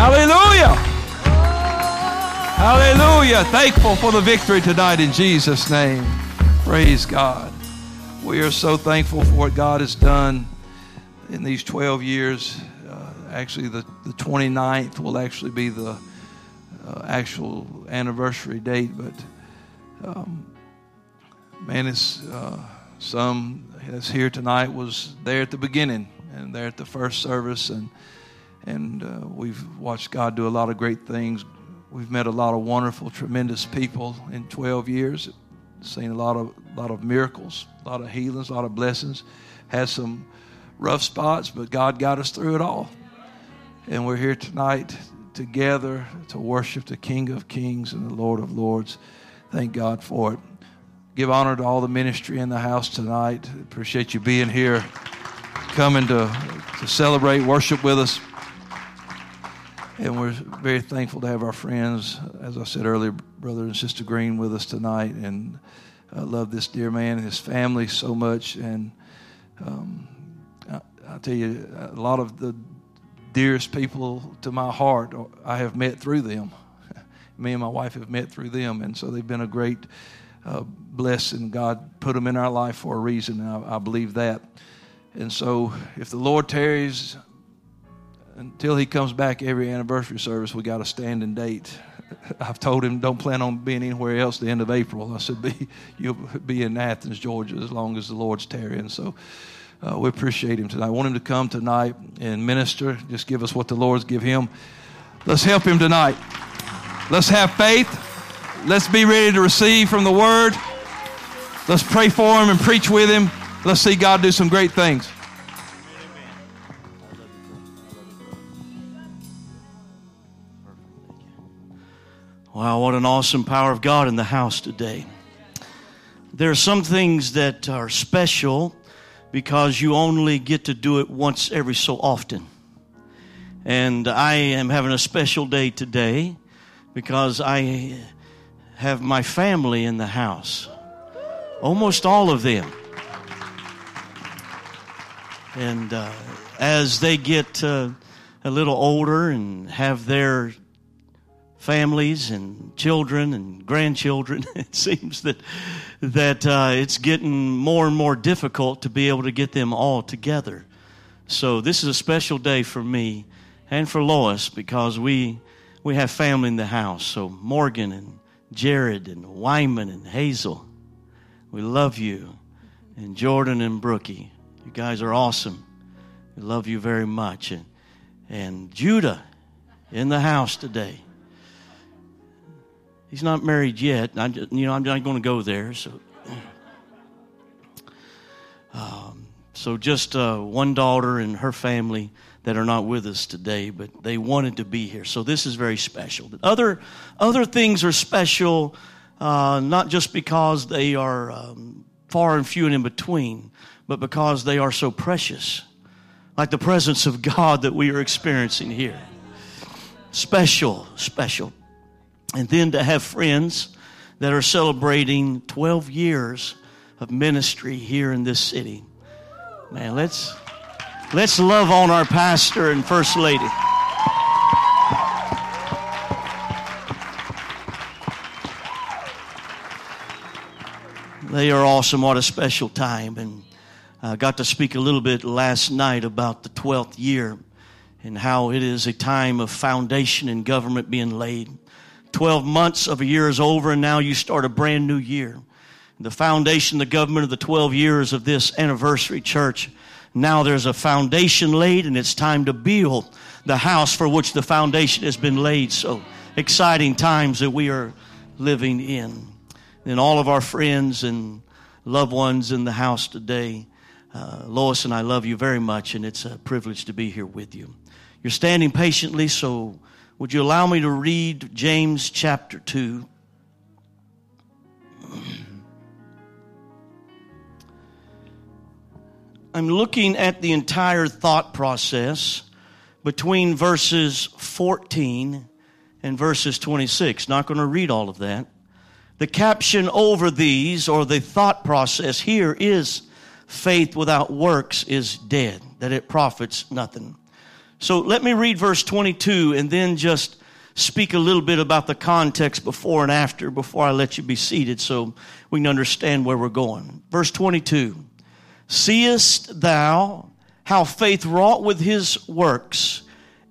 Hallelujah. Hallelujah. Thankful for the victory tonight in Jesus' name. Praise God. We are so thankful for what God has done in these 12 years. Uh, actually, the, the 29th will actually be the uh, actual anniversary date, but um, man, it's, uh, some that's here tonight was there at the beginning and there at the first service, and and uh, we've watched God do a lot of great things. We've met a lot of wonderful, tremendous people in 12 years. Seen a lot of lot of miracles, a lot of healings, a lot of blessings. Had some rough spots, but God got us through it all. And we're here tonight together to worship the King of Kings and the Lord of Lords. Thank God for it. Give honor to all the ministry in the house tonight. Appreciate you being here, coming to, to celebrate, worship with us. And we're very thankful to have our friends, as I said earlier, Brother and Sister Green with us tonight. And I love this dear man and his family so much. And um, I, I tell you, a lot of the dearest people to my heart I have met through them. Me and my wife have met through them. And so they've been a great uh, blessing. God put them in our life for a reason. I, I believe that. And so if the Lord tarries, until he comes back every anniversary service, we got a standing date. I've told him don't plan on being anywhere else the end of April. I said be you'll be in Athens, Georgia, as long as the Lord's tarrying. So uh, we appreciate him tonight. I want him to come tonight and minister. Just give us what the Lord's give him. Let's help him tonight. Let's have faith. Let's be ready to receive from the Word. Let's pray for him and preach with him. Let's see God do some great things. Wow, what an awesome power of God in the house today. There are some things that are special because you only get to do it once every so often. And I am having a special day today because I have my family in the house. Almost all of them. And uh, as they get uh, a little older and have their families and children and grandchildren. It seems that that uh, it's getting more and more difficult to be able to get them all together. So this is a special day for me and for Lois because we we have family in the house. So Morgan and Jared and Wyman and Hazel, we love you, and Jordan and Brookie, you guys are awesome. We love you very much, and and Judah in the house today. He's not married yet. Just, you know, I'm not going to go there. So, um, so just uh, one daughter and her family that are not with us today, but they wanted to be here. So this is very special. Other other things are special, uh, not just because they are um, far and few and in between, but because they are so precious, like the presence of God that we are experiencing here. Special, special and then to have friends that are celebrating 12 years of ministry here in this city. Man, let's let's love on our pastor and first lady. They are awesome. What a special time. And I got to speak a little bit last night about the 12th year and how it is a time of foundation and government being laid. 12 months of a year is over and now you start a brand new year. The foundation, the government of the 12 years of this anniversary church. Now there's a foundation laid and it's time to build the house for which the foundation has been laid. So exciting times that we are living in. And all of our friends and loved ones in the house today, uh, Lois and I love you very much and it's a privilege to be here with you. You're standing patiently, so would you allow me to read James chapter 2? I'm looking at the entire thought process between verses 14 and verses 26. Not going to read all of that. The caption over these, or the thought process here, is faith without works is dead, that it profits nothing. So let me read verse 22 and then just speak a little bit about the context before and after before I let you be seated so we can understand where we're going. Verse 22 Seest thou how faith wrought with his works,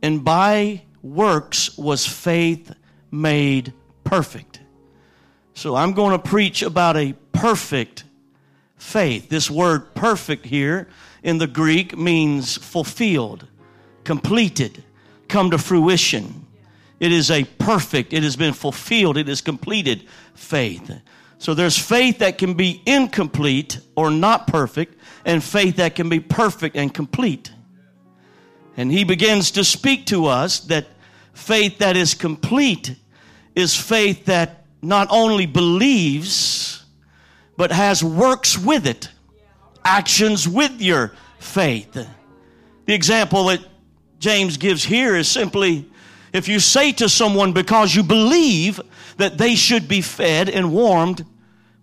and by works was faith made perfect. So I'm going to preach about a perfect faith. This word perfect here in the Greek means fulfilled, completed, come to fruition. It is a perfect, it has been fulfilled, it is completed faith. So there's faith that can be incomplete or not perfect, and faith that can be perfect and complete. And he begins to speak to us that faith that is complete is faith that not only believes, but has works with it, actions with your faith. The example that James gives here is simply if you say to someone because you believe that they should be fed and warmed,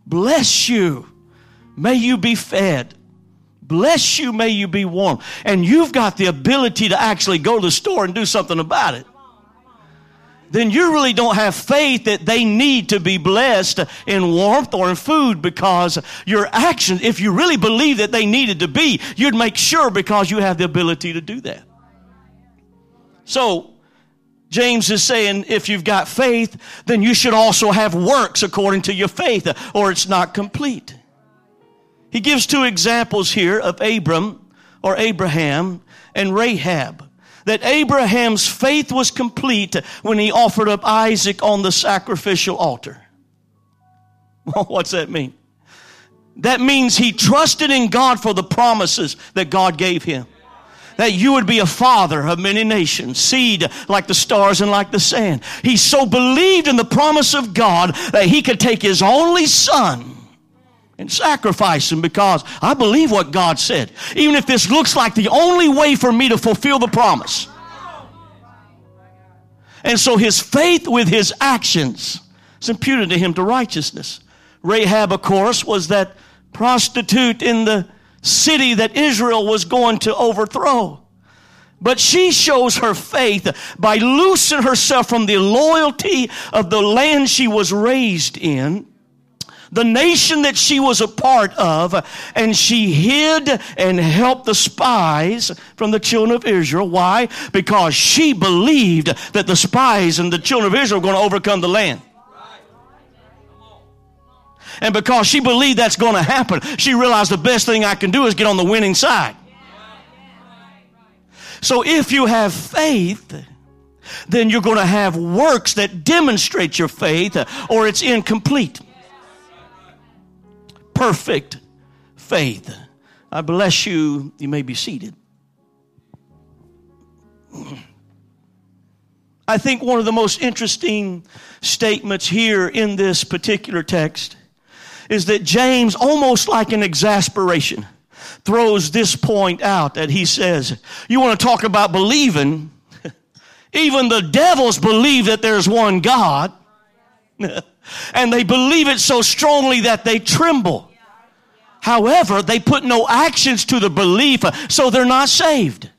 bless you, may you be fed. Bless you, may you be warm. And you've got the ability to actually go to the store and do something about it. Then you really don't have faith that they need to be blessed in warmth or in food because your actions, if you really believe that they needed to be, you'd make sure because you have the ability to do that. So, James is saying if you've got faith, then you should also have works according to your faith, or it's not complete. He gives two examples here of Abram or Abraham and Rahab. That Abraham's faith was complete when he offered up Isaac on the sacrificial altar. What's that mean? That means he trusted in God for the promises that God gave him that you would be a father of many nations, seed like the stars and like the sand. He so believed in the promise of God that he could take his only son and sacrifice him because I believe what God said. Even if this looks like the only way for me to fulfill the promise. And so his faith with his actions is imputed to him to righteousness. Rahab, of course, was that prostitute in the city that Israel was going to overthrow. But she shows her faith by loosing herself from the loyalty of the land she was raised in the nation that she was a part of, and she hid and helped the spies from the children of Israel. Why? Because she believed that the spies and the children of Israel were going to overcome the land. And because she believed that's going to happen, she realized the best thing I can do is get on the winning side. So if you have faith, then you're going to have works that demonstrate your faith, or it's incomplete perfect faith. I bless you. You may be seated. I think one of the most interesting statements here in this particular text is that James, almost like an exasperation, throws this point out that he says, You want to talk about believing? Even the devils believe that there's one God. and they believe it so strongly that they tremble. However, they put no actions to the belief, so they're not saved.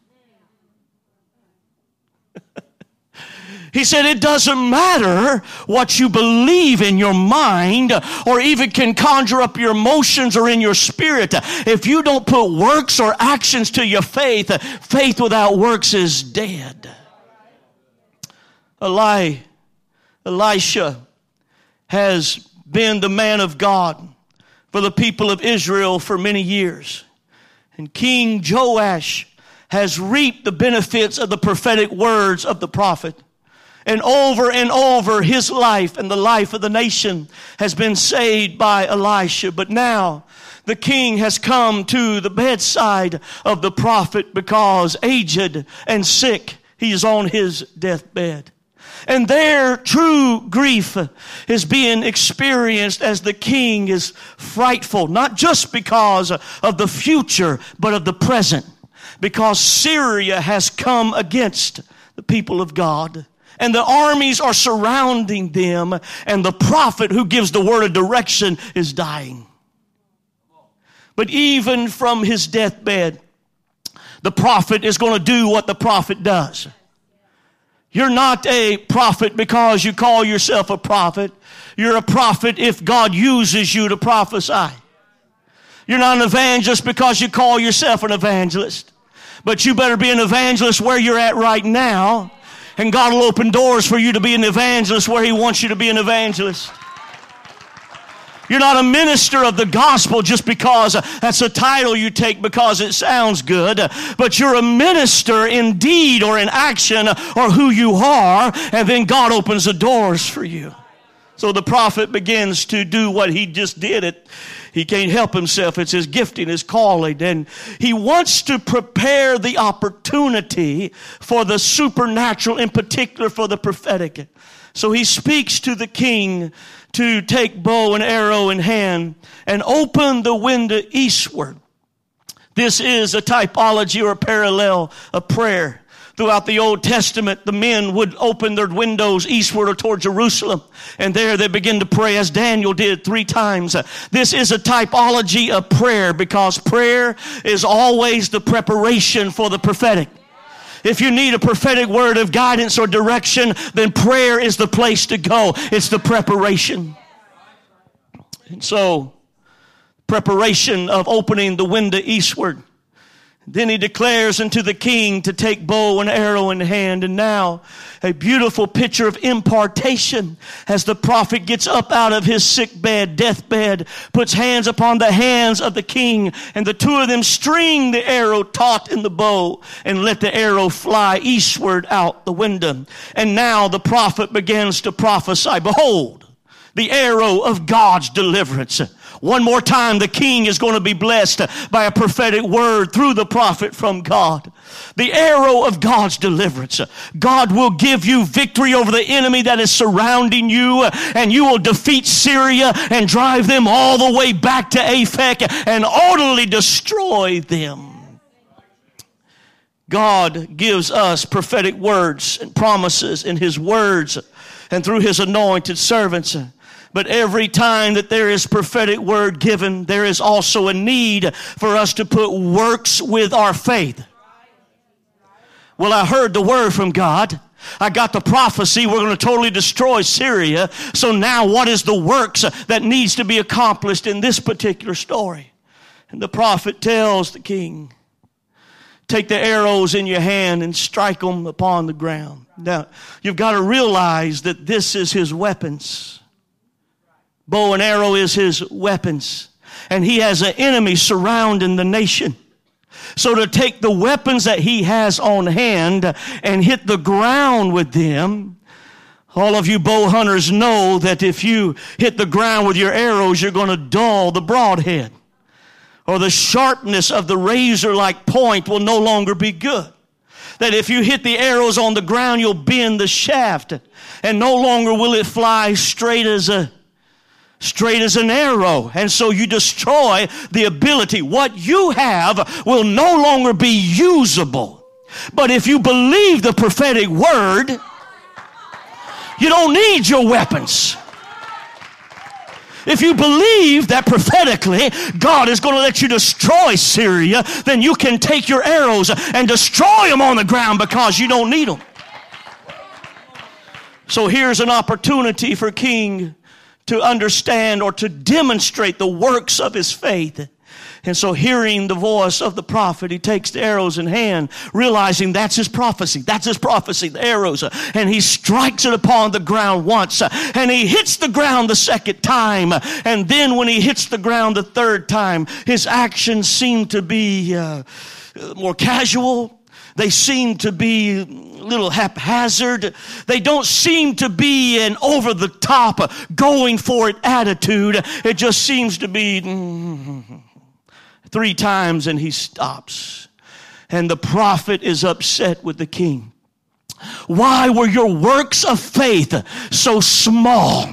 He said it doesn't matter what you believe in your mind or even can conjure up your emotions or in your spirit. If you don't put works or actions to your faith, faith without works is dead. Eli, Elisha has been the man of God for the people of Israel for many years. And King Joash has reaped the benefits of the prophetic words of the prophet. And over and over, his life and the life of the nation has been saved by Elisha. But now, the king has come to the bedside of the prophet because aged and sick, he is on his deathbed. And their true grief is being experienced as the king is frightful, not just because of the future, but of the present. Because Syria has come against the people of God and the armies are surrounding them, and the prophet who gives the word of direction is dying. But even from his deathbed, The prophet is going to do what the prophet does. You're not a prophet because you call yourself a prophet. You're a prophet if God uses you to prophesy. You're not an evangelist because you call yourself an evangelist. But you better be an evangelist where you're at right now. And God will open doors for you to be an evangelist where He wants you to be an evangelist. You're not a minister of the gospel just because uh, that's a title you take because it sounds good, but you're a minister in deed or in action or who you are, and then God opens the doors for you. So the prophet begins to do what he just did. It he can't help himself. It's his gifting, his calling. And he wants to prepare the opportunity for the supernatural, in particular for the prophetic. So he speaks to the king to take bow and arrow in hand and open the window eastward. This is a typology or a parallel of prayer. Throughout the Old Testament, the men would open their windows eastward or toward Jerusalem, and there they begin to pray as Daniel did three times. This is a typology of prayer because prayer is always the preparation for the prophetic. If you need a prophetic word of guidance or direction, then prayer is the place to go. It's the preparation. And so, preparation of opening the window eastward then he declares unto the king to take bow and arrow in hand. And now a beautiful picture of impartation as the prophet gets up out of his sick bed, deathbed, puts hands upon the hands of the king, and the two of them string the arrow taut in the bow and let the arrow fly eastward out the window. And now the prophet begins to prophesy. Behold, the arrow of God's deliverance. One more time, the king is going to be blessed by a prophetic word through the prophet from God. The arrow of God's deliverance. God will give you victory over the enemy that is surrounding you, and you will defeat Syria and drive them all the way back to Aphek and utterly destroy them. God gives us prophetic words and promises in His words and through His anointed servants. But every time that there is prophetic word given, there is also a need for us to put works with our faith. Well, I heard the word from God. I got the prophecy we're going to totally destroy Syria. So now what is the works that needs to be accomplished in this particular story? And the prophet tells the king, take the arrows in your hand and strike them upon the ground. Now, you've got to realize that this is his weapons. Bow and arrow is his weapons. And he has an enemy surrounding the nation. So to take the weapons that he has on hand and hit the ground with them, all of you bow hunters know that if you hit the ground with your arrows, you're going to dull the broadhead. Or the sharpness of the razor like point will no longer be good. That if you hit the arrows on the ground, you'll bend the shaft and no longer will it fly straight as a straight as an arrow. And so you destroy the ability. What you have will no longer be usable. But if you believe the prophetic word, you don't need your weapons. If you believe that prophetically God is going to let you destroy Syria, then you can take your arrows and destroy them on the ground because you don't need them. So here's an opportunity for King to understand or to demonstrate the works of his faith. And so, hearing the voice of the prophet, he takes the arrows in hand, realizing that's his prophecy. That's his prophecy, the arrows. And he strikes it upon the ground once. And he hits the ground the second time. And then, when he hits the ground the third time, his actions seem to be uh, more casual, they seem to be a little haphazard. They don't seem to be an over the top, going for it attitude. It just seems to be mm, three times and he stops. And the prophet is upset with the king. Why were your works of faith so small?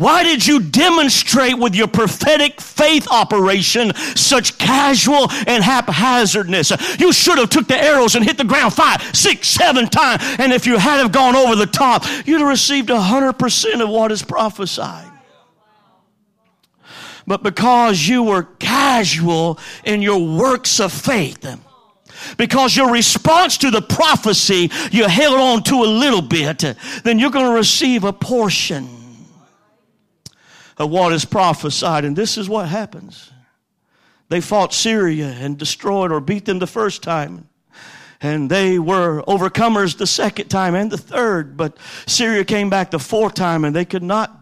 Why did you demonstrate with your prophetic faith operation such casual and haphazardness? You should have took the arrows and hit the ground five, six, seven times. And if you had have gone over the top, you'd have received a hundred percent of what is prophesied. But because you were casual in your works of faith, because your response to the prophecy, you held on to a little bit, then you're going to receive a portion of what is prophesied. And this is what happens. They fought Syria and destroyed or beat them the first time. And they were overcomers the second time and the third. But Syria came back the fourth time and they could not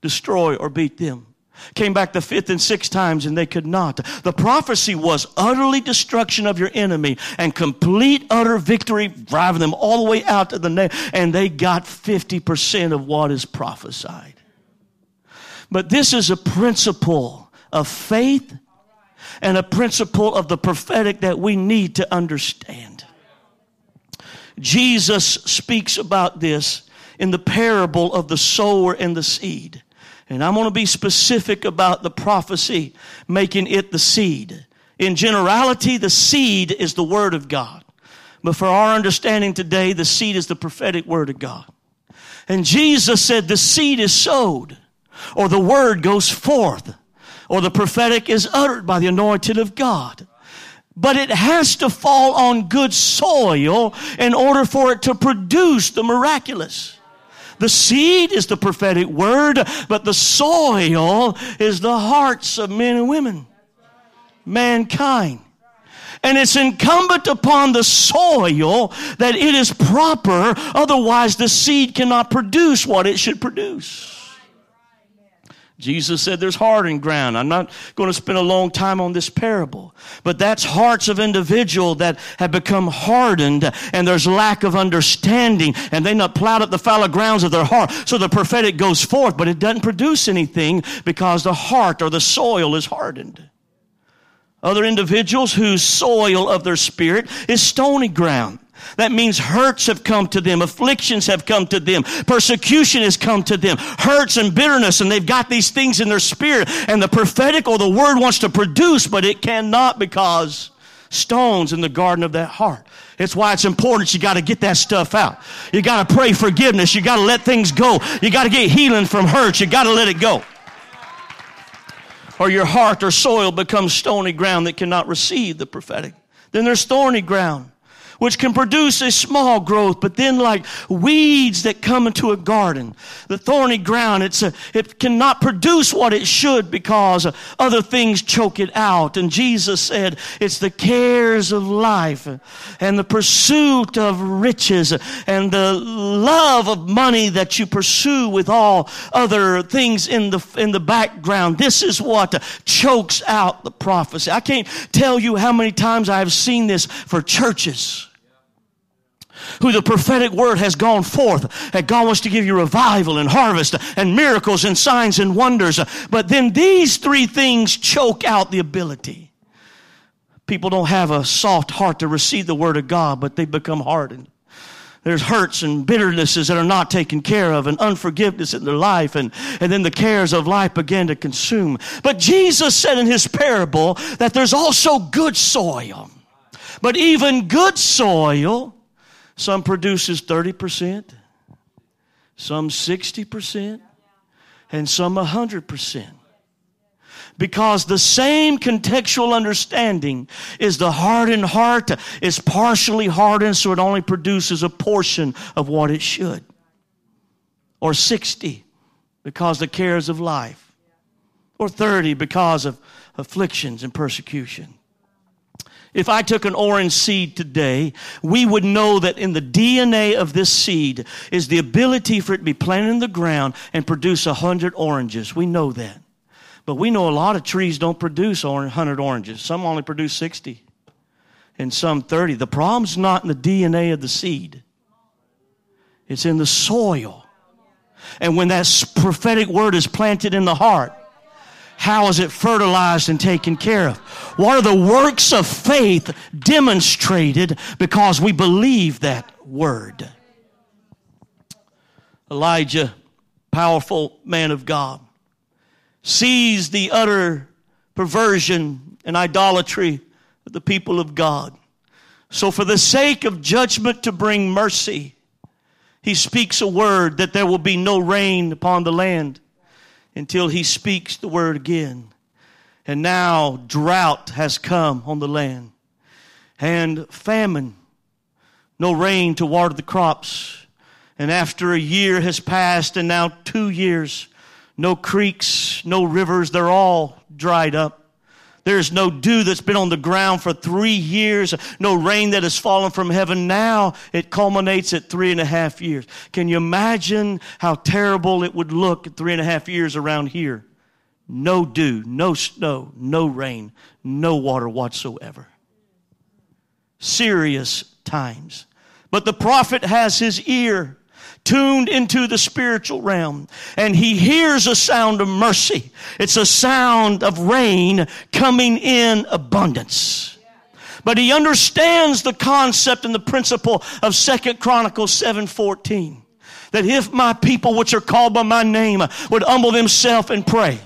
destroy or beat them. Came back the fifth and sixth times and they could not. The prophecy was utterly destruction of your enemy and complete utter victory, driving them all the way out to the net. And they got 50% of what is prophesied. But this is a principle of faith and a principle of the prophetic that we need to understand. Jesus speaks about this in the parable of the sower and the seed. And I'm going to be specific about the prophecy, making it the seed. In generality, the seed is the word of God. But for our understanding today, the seed is the prophetic word of God. And Jesus said the seed is sowed, or the word goes forth, or the prophetic is uttered by the anointed of God. But it has to fall on good soil in order for it to produce the miraculous. The seed is the prophetic word, but the soil is the hearts of men and women, mankind. And it's incumbent upon the soil that it is proper, otherwise, the seed cannot produce what it should produce. Jesus said there's hardened ground. I'm not going to spend a long time on this parable, but that's hearts of individual that have become hardened and there's lack of understanding and they not plowed up the fallow grounds of their heart. So the prophetic goes forth, but it doesn't produce anything because the heart or the soil is hardened. Other individuals whose soil of their spirit is stony ground. That means hurts have come to them, afflictions have come to them, persecution has come to them, hurts and bitterness, and they've got these things in their spirit, and the prophetic or the word wants to produce, but it cannot because stones in the garden of that heart. It's why it's important you got to get that stuff out. You got to pray forgiveness. You got to let things go. You got to get healing from hurts. You got to let it go. Or your heart or soil becomes stony ground that cannot receive the prophetic. Then there's thorny ground which can produce a small growth, but then like weeds that come into a garden, the thorny ground, it's a, it cannot produce what it should because other things choke it out. And Jesus said, it's the cares of life and the pursuit of riches and the love of money that you pursue with all other things in the, in the background. This is what chokes out the prophecy. I can't tell you how many times I have seen this for churches who the prophetic word has gone forth. That God wants to give you revival and harvest and miracles and signs and wonders. But then these three things choke out the ability. People don't have a soft heart to receive the word of God, but they become hardened. There's hurts and bitternesses that are not taken care of and unforgiveness in their life and, and then the cares of life begin to consume. But Jesus said in his parable that there's also good soil. But even good soil some produces 30%, some 60%, and some 100%. Because the same contextual understanding is the hardened heart is partially hardened, so it only produces a portion of what it should. Or 60 because the cares of life. Or 30 because of afflictions and persecution. If I took an orange seed today, we would know that in the DNA of this seed is the ability for it to be planted in the ground and produce a hundred oranges. We know that. But we know a lot of trees don't produce 100 oranges. Some only produce 60 and some 30. The problem's not in the DNA of the seed. It's in the soil. And when that prophetic word is planted in the heart, how is it fertilized and taken care of? What are the works of faith demonstrated because we believe that word? Elijah, powerful man of God, sees the utter perversion and idolatry of the people of God. So, for the sake of judgment to bring mercy, he speaks a word that there will be no rain upon the land until he speaks the word again. And now drought has come on the land. and famine. No rain to water the crops. And after a year has passed and now two years, no creeks, no rivers, they're all dried up. There's no dew that's been on the ground for three years, no rain that has fallen from heaven. Now it culminates at three and a half years. Can you imagine how terrible it would look at three and a half years around here? No dew, no snow, no rain, no water whatsoever. Serious times. But the prophet has his ear tuned into the spiritual realm and he hears a sound of mercy. It's a sound of rain coming in abundance. But he understands the concept and the principle of Second Chronicles 7:14 that if my people which are called by my name would humble themselves and pray.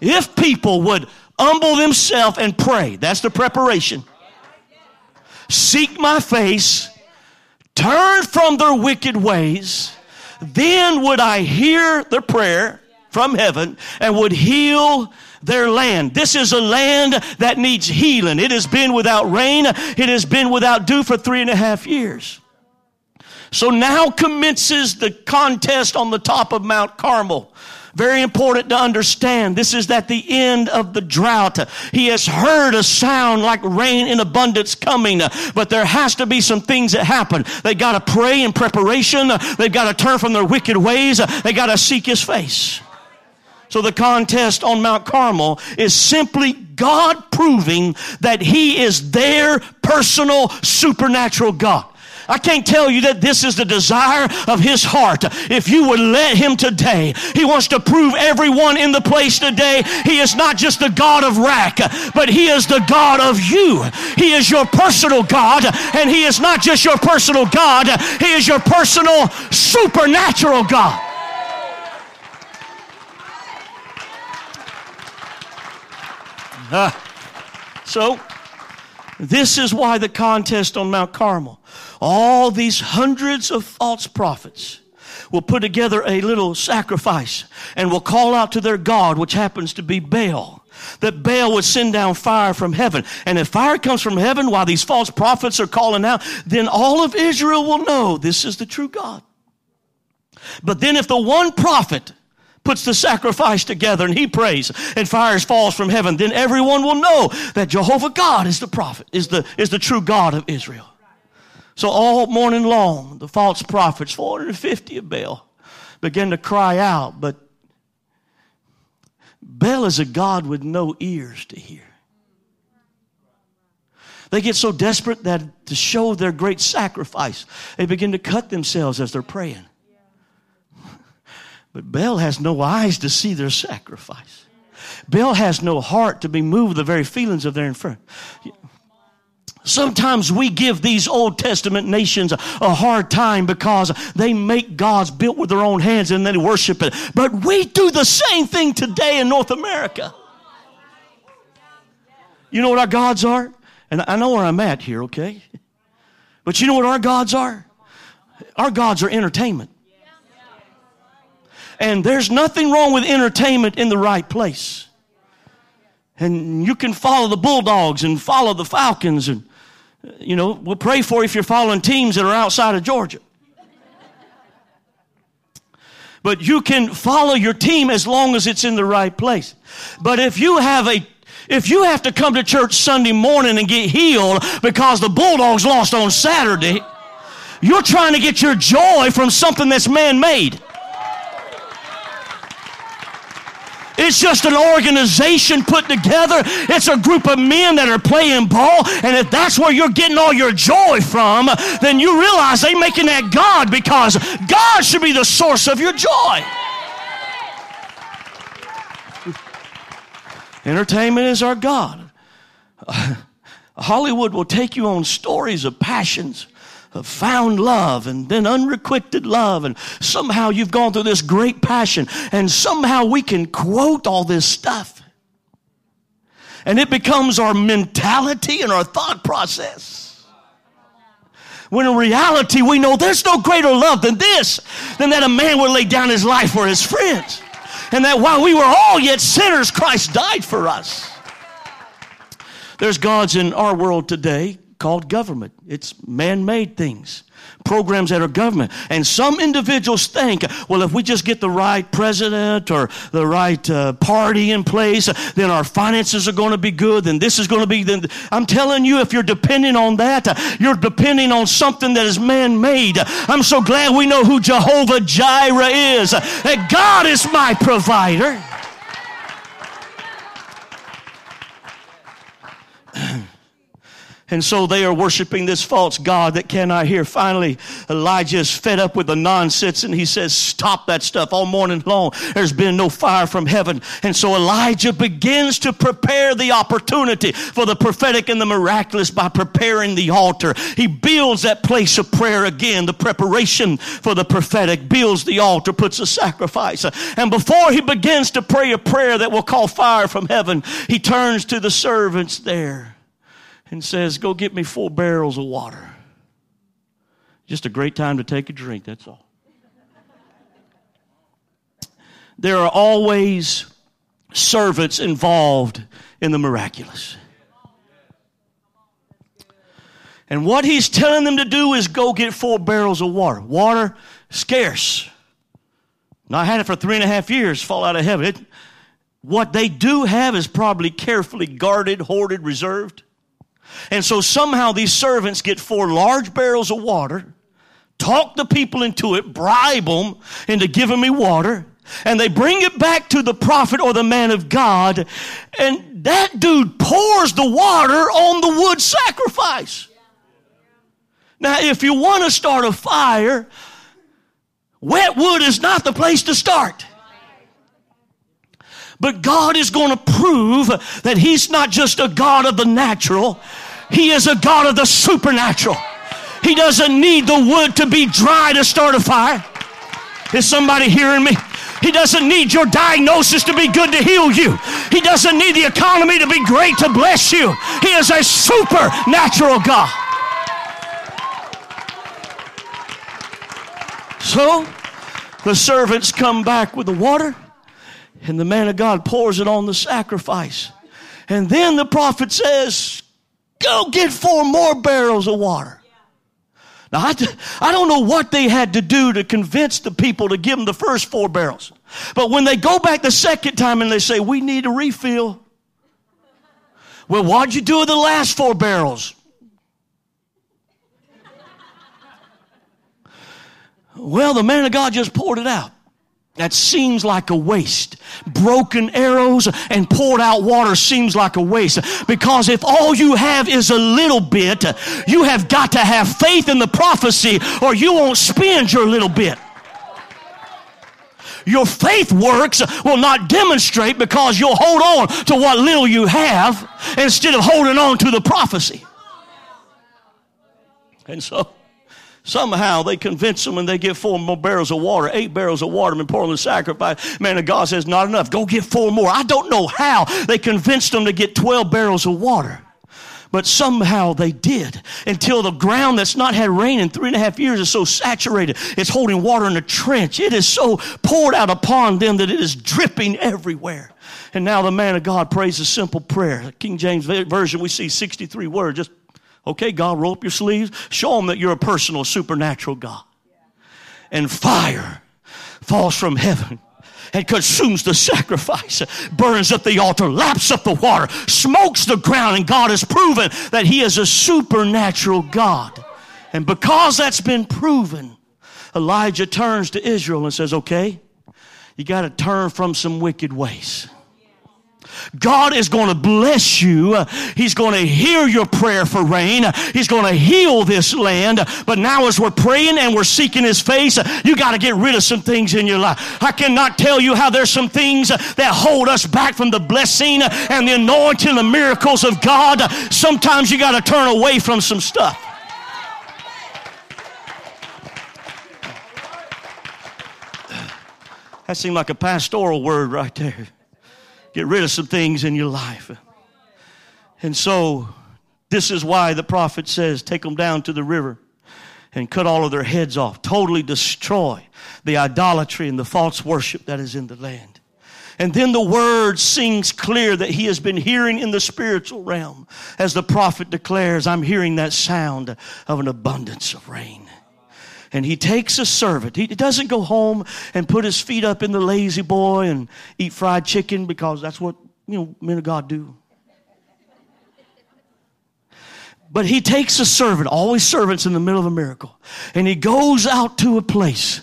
If people would humble themselves and pray, that's the preparation. Seek my face turn from their wicked ways, then would I hear their prayer from heaven and would heal their land. This is a land that needs healing. It has been without rain. It has been without dew for three and a half years. So now commences the contest on the top of Mount Carmel. Very important to understand. This is at the end of the drought. He has heard a sound like rain in abundance coming, but there has to be some things that happen. They've got to pray in preparation. They've got to turn from their wicked ways. They got to seek His face. So the contest on Mount Carmel is simply God proving that He is their personal supernatural God. I can't tell you that this is the desire of his heart. If you would let him today, he wants to prove everyone in the place today he is not just the God of Rack, but he is the God of you. He is your personal God, and he is not just your personal God, he is your personal supernatural God. Uh, so, this is why the contest on Mount Carmel all these hundreds of false prophets will put together a little sacrifice and will call out to their God, which happens to be Baal. That Baal would send down fire from heaven. And if fire comes from heaven while these false prophets are calling out, then all of Israel will know this is the true God. But then if the one prophet puts the sacrifice together and he prays and fire falls from heaven, then everyone will know that Jehovah God is the prophet, is the, is the true God of Israel. So all morning long, the false prophets, 450 of Baal, began to cry out, but Baal is a God with no ears to hear. They get so desperate that to show their great sacrifice, they begin to cut themselves as they're praying. But Baal has no eyes to see their sacrifice. Baal has no heart to be moved with the very feelings of their infirmity. Sometimes we give these Old Testament nations a hard time because they make gods built with their own hands and they worship it. But we do the same thing today in North America. You know what our gods are? And I know where I'm at here, okay? But you know what our gods are? Our gods are entertainment. And there's nothing wrong with entertainment in the right place. And you can follow the Bulldogs and follow the Falcons and you know, we'll pray for you if you're following teams that are outside of Georgia. But you can follow your team as long as it's in the right place. But if you have a if you have to come to church Sunday morning and get healed because the Bulldogs lost on Saturday, you're trying to get your joy from something that's man made. It's just an organization put together. It's a group of men that are playing ball. And if that's where you're getting all your joy from, then you realize they're making that God because God should be the source of your joy. Entertainment is our God. Hollywood will take you on stories of passions Uh, found love and then unrequited love. And somehow you've gone through this great passion and somehow we can quote all this stuff. And it becomes our mentality and our thought process. When in reality we know there's no greater love than this than that a man would lay down his life for his friends. And that while we were all yet sinners christ died for us. There's gods in our world today called government. It's man made things, programs that are government. And some individuals think, well, if we just get the right president or the right uh, party in place, then our finances are going to be good, then this is going to be. Then I'm telling you, if you're depending on that, you're depending on something that is man made. I'm so glad we know who Jehovah Jireh is, that God is my provider. And so they are worshiping this false God that cannot hear. Finally, Elijah is fed up with the nonsense and he says, stop that stuff all morning long. There's been no fire from heaven. And so Elijah begins to prepare the opportunity for the prophetic and the miraculous by preparing the altar. He builds that place of prayer again, the preparation for the prophetic, builds the altar, puts a sacrifice. And before he begins to pray a prayer that will call fire from heaven, he turns to the servants there and says, Go get me four barrels of water. Just a great time to take a drink, that's all. There are always servants involved in the miraculous. And what he's telling them to do is go get four barrels of water. Water, scarce. Now, I had it for three and a half years, fall out of heaven. It, what they do have is probably carefully guarded, hoarded, reserved. And so somehow these servants get four large barrels of water, talk the people into it, bribe them into giving me water, and they bring it back to the prophet or the man of God, and that dude pours the water on the wood sacrifice. Now, if you want to start a fire, wet wood is not the place to start. But God is going to prove that He's not just a God of the natural, He is a God of the supernatural. He doesn't need the wood to be dry to start a fire. Is somebody hearing me? He doesn't need your diagnosis to be good to heal you. He doesn't need the economy to be great to bless you. He is a supernatural God. So the servants come back with the water. And the man of God pours it on the sacrifice. And then the prophet says, Go get four more barrels of water. Now, I, I don't know what they had to do to convince the people to give them the first four barrels. But when they go back the second time and they say, We need a refill. Well, what'd you do with the last four barrels? Well, the man of God just poured it out that seems like a waste. Broken arrows and poured out water seems like a waste. Because if all you have is a little bit, you have got to have faith in the prophecy or you won't spend your little bit. Your faith works will not demonstrate because you'll hold on to what little you have instead of holding on to the prophecy. And so, Somehow they convince them and they get four more barrels of water, eight barrels of water, and pour them the sacrifice. Man of God says, not enough. Go get four more. I don't know how they convinced them to get 12 barrels of water. But somehow they did until the ground that's not had rain in three and a half years is so saturated. It's holding water in a trench. It is so poured out upon them that it is dripping everywhere. And now the man of God prays a simple prayer. King James Version, we see 63 words. Just Okay, God, roll up your sleeves. Show them that you're a personal, supernatural God. And fire falls from heaven and consumes the sacrifice, burns up the altar, laps up the water, smokes the ground, and God has proven that He is a supernatural God. And because that's been proven, Elijah turns to Israel and says, Okay, you got to turn from some wicked ways. God is going to bless you. He's going to hear your prayer for rain. He's going to heal this land. But now as we're praying and we're seeking His face, you got to get rid of some things in your life. I cannot tell you how there's some things that hold us back from the blessing and the anointing the miracles of God. Sometimes you got to turn away from some stuff. That seemed like a pastoral word right there. Get rid of some things in your life. And so, this is why the prophet says, take them down to the river and cut all of their heads off. Totally destroy the idolatry and the false worship that is in the land. And then the word sings clear that he has been hearing in the spiritual realm. As the prophet declares, I'm hearing that sound of an abundance of rain. And he takes a servant. He doesn't go home and put his feet up in the La-Z-Boy and eat fried chicken because that's what, you know, men of God do. But he takes a servant, always servants in the middle of a miracle, and he goes out to a place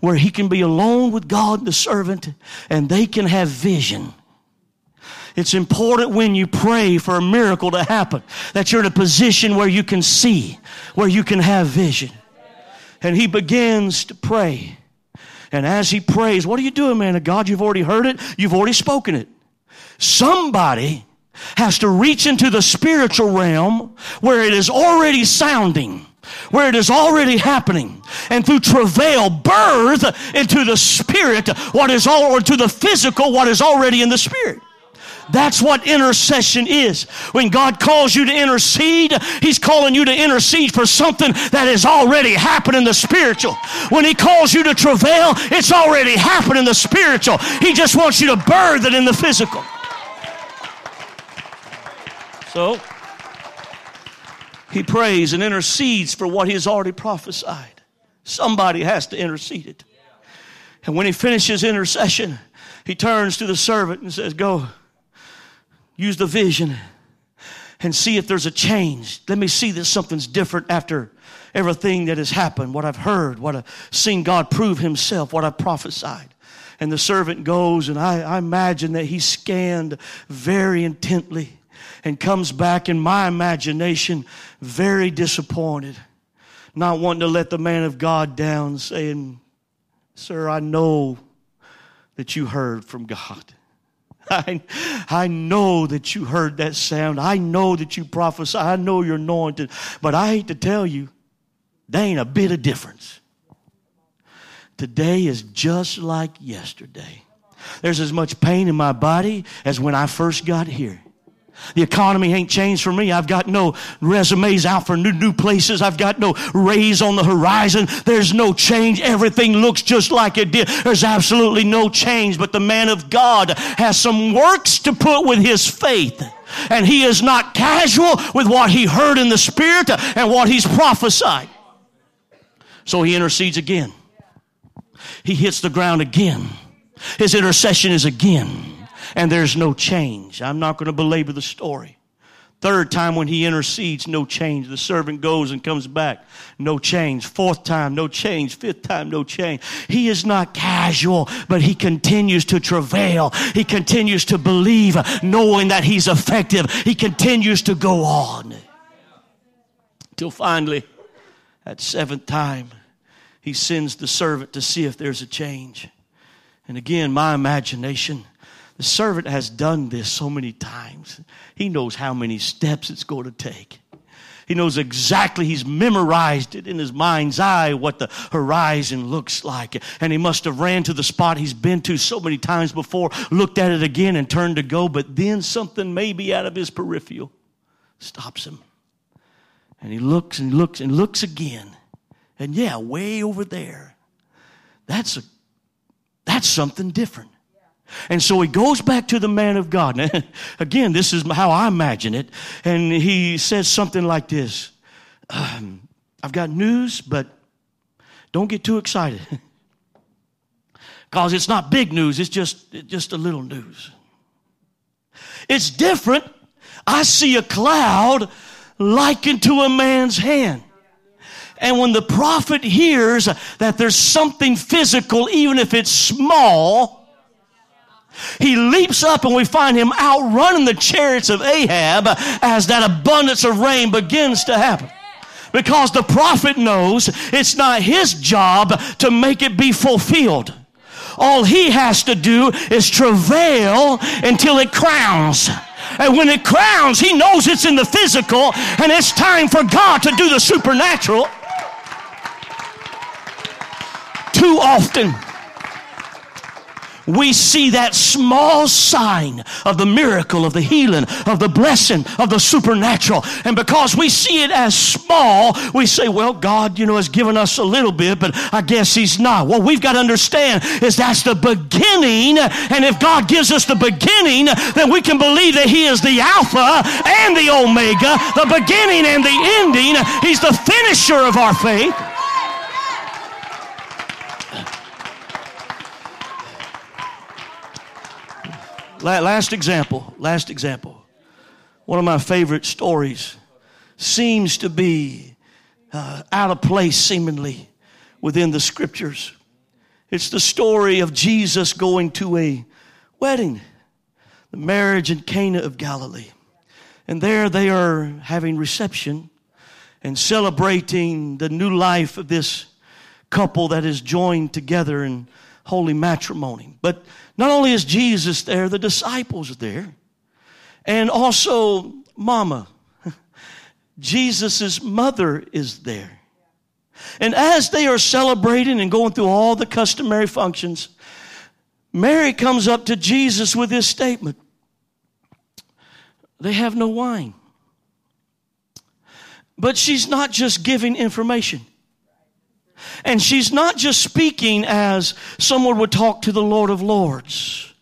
where he can be alone with God, the servant, and they can have vision. It's important when you pray for a miracle to happen that you're in a position where you can see, where you can have vision. And he begins to pray. And as he prays, what are you doing, man of God? You've already heard it, you've already spoken it. Somebody has to reach into the spiritual realm where it is already sounding where it is already happening and through travail birth into the spirit what is all or to the physical what is already in the spirit that's what intercession is. When God calls you to intercede, He's calling you to intercede for something that has already happened in the spiritual. When He calls you to travail, it's already happened in the spiritual. He just wants you to birth it in the physical. So, he prays and intercedes for what he has already prophesied. Somebody has to intercede it. And when he finishes intercession, he turns to the servant and says, Go, use the vision and see if there's a change. Let me see that something's different after everything that has happened, what I've heard, what I've seen God prove himself, what I've prophesied. And the servant goes, and I, I imagine that he scanned very intently and comes back in my imagination very disappointed, not wanting to let the man of God down, saying, Sir, I know that you heard from God. I, I know that you heard that sound. I know that you prophesy. I know you're anointed. But I hate to tell you, there ain't a bit of difference. Today is just like yesterday. There's as much pain in my body as when I first got here. The economy ain't changed for me. I've got no resumes out for new, new places. I've got no raise on the horizon. There's no change. Everything looks just like it did. There's absolutely no change. But the man of God has some works to put with his faith. And he is not casual with what he heard in the spirit and what he's prophesied. So he intercedes again. He hits the ground again. His intercession is again and there's no change. I'm not going to belabor the story. Third time when he intercedes, no change. The servant goes and comes back, no change. Fourth time, no change. Fifth time, no change. He is not casual, but he continues to travail. He continues to believe, knowing that he's effective. He continues to go on. Till finally, at seventh time, he sends the servant to see if there's a change. And again, my imagination the servant has done this so many times. He knows how many steps it's going to take. He knows exactly, he's memorized it in his mind's eye what the horizon looks like. And he must have ran to the spot he's been to so many times before, looked at it again and turned to go, but then something maybe out of his peripheral stops him. And he looks and looks and looks again. And yeah, way over there. That's a that's something different. And so he goes back to the man of God. Again, this is how I imagine it. And he says something like this um, I've got news, but don't get too excited. Because it's not big news, it's just, it's just a little news. It's different. I see a cloud likened to a man's hand. And when the prophet hears that there's something physical, even if it's small, he leaps up and we find him outrunning the chariots of Ahab as that abundance of rain begins to happen. Because the prophet knows it's not his job to make it be fulfilled. All he has to do is travail until it crowns. And when it crowns, he knows it's in the physical and it's time for God to do the supernatural. Too often, we see that small sign of the miracle, of the healing, of the blessing, of the supernatural. And because we see it as small, we say, well, God, you know, has given us a little bit, but I guess He's not. What we've got to understand is that's the beginning. And if God gives us the beginning, then we can believe that He is the Alpha and the Omega, the beginning and the ending. He's the finisher of our faith. Last example, last example. One of my favorite stories seems to be uh, out of place, seemingly, within the scriptures. It's the story of Jesus going to a wedding, the marriage in Cana of Galilee. And there they are having reception and celebrating the new life of this couple that is joined together in holy matrimony. But not only is Jesus there, the disciples are there. And also Mama. Jesus' mother is there. And as they are celebrating and going through all the customary functions, Mary comes up to Jesus with this statement. They have no wine. But she's not just giving information. And she's not just speaking as someone would talk to the Lord of Lords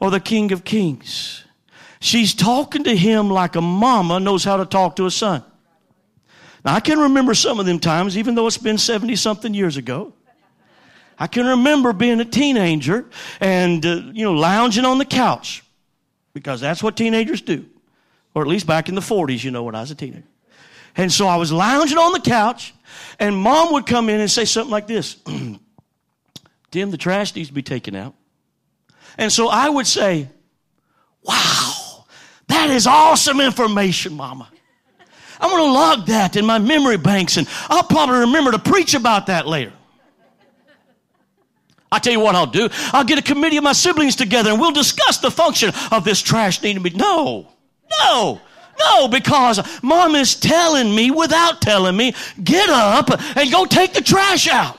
or the King of Kings. She's talking to him like a mama knows how to talk to a son. Now, I can remember some of them times, even though it's been 70 something years ago. I can remember being a teenager and, uh, you know, lounging on the couch because that's what teenagers do. Or at least back in the 40s, you know, when I was a teenager. And so I was lounging on the couch and mom would come in and say something like this Tim, the trash needs to be taken out. And so I would say, Wow, that is awesome information, mama. I'm going to log that in my memory banks and I'll probably remember to preach about that later. I tell you what I'll do. I'll get a committee of my siblings together and we'll discuss the function of this trash needing to be. No, no. No, because mom is telling me without telling me, get up and go take the trash out.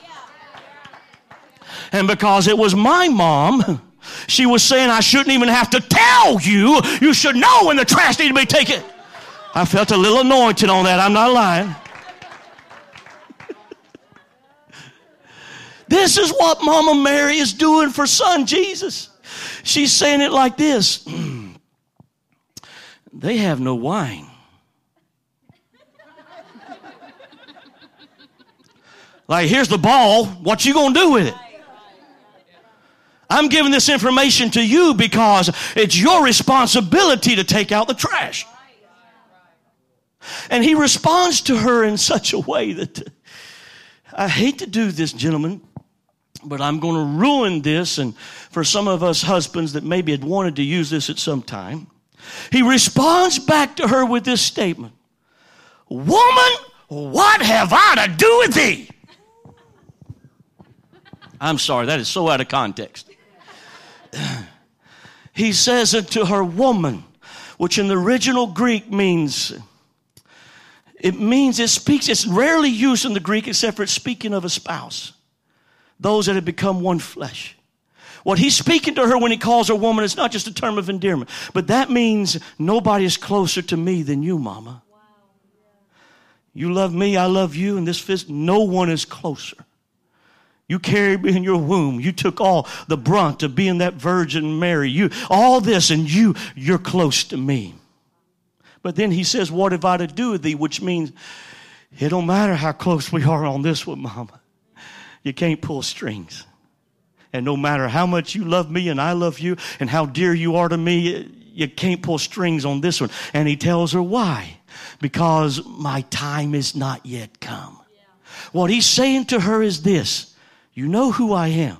And because it was my mom, she was saying I shouldn't even have to tell you. You should know when the trash needs to be taken. I felt a little anointed on that. I'm not lying. this is what Mama Mary is doing for son Jesus. She's saying it like this. they have no wine. Like, here's the ball. What you gonna do with it? I'm giving this information to you because it's your responsibility to take out the trash. And he responds to her in such a way that I hate to do this, gentlemen, but I'm going to ruin this. And for some of us husbands that maybe had wanted to use this at some time, he responds back to her with this statement Woman, what have I to do with thee? I'm sorry, that is so out of context. He says it to her woman, which in the original Greek means it means it speaks, it's rarely used in the Greek except for it's speaking of a spouse. Those that have become one flesh. What he's speaking to her when he calls her woman is not just a term of endearment, but that means nobody is closer to me than you, mama. You love me, I love you, and this fist, no one is closer. You carried me in your womb. You took all the brunt of being that Virgin Mary. You, all this, and you, you're close to me. But then he says, What have I to do with thee? Which means it don't matter how close we are on this one, mama. You can't pull strings. And no matter how much you love me and I love you and how dear you are to me, you can't pull strings on this one. And he tells her why? Because my time is not yet come. What he's saying to her is this. You know who I am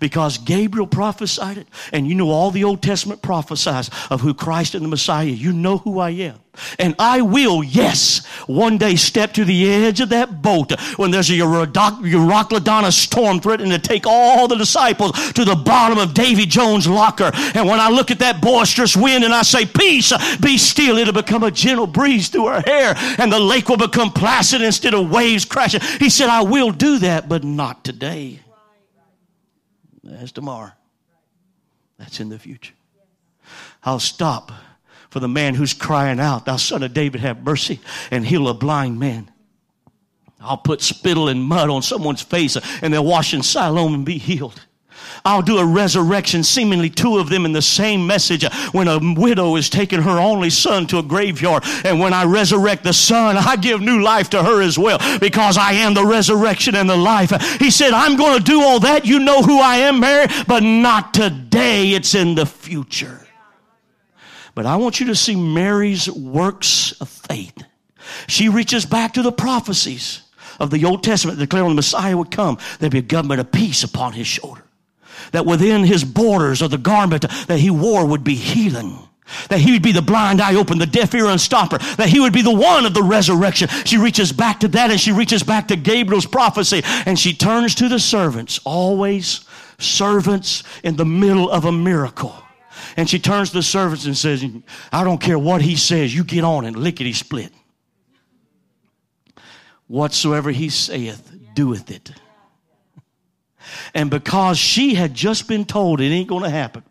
because Gabriel prophesied it, and you know all the Old Testament prophesies of who Christ and the Messiah. You know who I am. And I will, yes, one day step to the edge of that boat when there's a Euroclydon storm threatening to take all the disciples to the bottom of Davy Jones' locker. And when I look at that boisterous wind and I say, Peace, be still, it'll become a gentle breeze through her hair and the lake will become placid instead of waves crashing. He said, I will do that, but not today. That's tomorrow. That's in the future. I'll stop for the man who's crying out, Thou son of David, have mercy, and heal a blind man. I'll put spittle and mud on someone's face and they'll wash in Siloam and be healed. I'll do a resurrection, seemingly two of them in the same message. When a widow is taking her only son to a graveyard, and when I resurrect the son, I give new life to her as well because I am the resurrection and the life. He said, I'm going to do all that. You know who I am, Mary, but not today. It's in the future. But I want you to see Mary's works of faith. She reaches back to the prophecies of the Old Testament declaring the Messiah would come. There'd be a government of peace upon his shoulder that within his borders of the garment that he wore would be healing. That he would be the blind eye open, the deaf ear unstopper. That he would be the one of the resurrection. She reaches back to that and she reaches back to Gabriel's prophecy and she turns to the servants, always servants in the middle of a miracle. And she turns to the servants and says, I don't care what he says, you get on and lickety split. Whatsoever he saith, doeth it. And because she had just been told it ain't going to happen,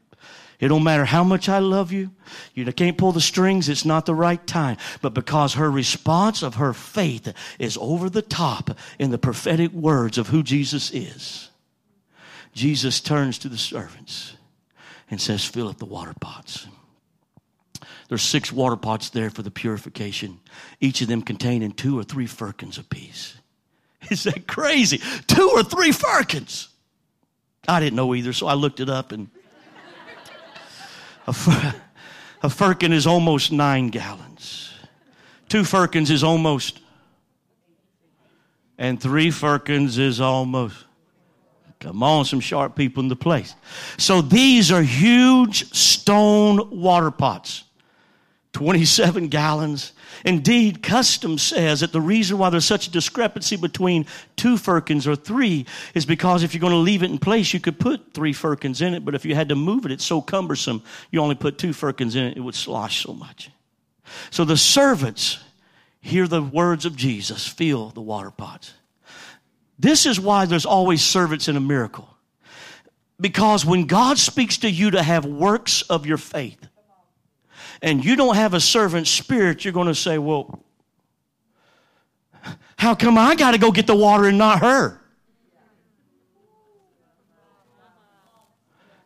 it don't matter how much I love you. You can't pull the strings. It's not the right time. But because her response of her faith is over the top in the prophetic words of who Jesus is, Jesus turns to the servants and says, fill up the water pots. There's six water pots there for the purification, each of them containing two or three firkins apiece. Is that crazy? Two or three firkins. I didn't know either, so I looked it up and a, a firkin is almost nine gallons. Two firkins is almost, and three firkins is almost. Come on, some sharp people in the place. So these are huge stone water pots. 27 gallons. Indeed, custom says that the reason why there's such a discrepancy between two firkins or three is because if you're going to leave it in place, you could put three firkins in it, but if you had to move it, it's so cumbersome, you only put two firkins in it, it would slosh so much. So the servants hear the words of Jesus, fill the water pots. This is why there's always servants in a miracle. Because when God speaks to you to have works of your faith, and you don't have a servant spirit, you're going to say, well, how come I got to go get the water and not her?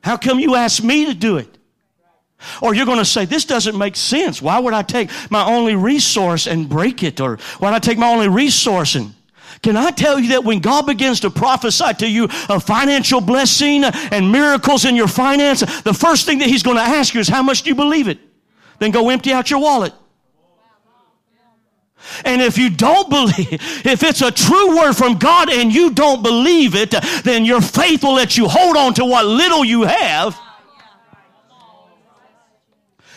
How come you asked me to do it? Or you're going to say, this doesn't make sense. Why would I take my only resource and break it? Or why would I take my only resource and can I tell you that when God begins to prophesy to you a financial blessing and miracles in your finance, the first thing that He's going to ask you is, how much do you believe it? Then go empty out your wallet. And if you don't believe, if it's a true word from God and you don't believe it, then your faith will let you hold on to what little you have.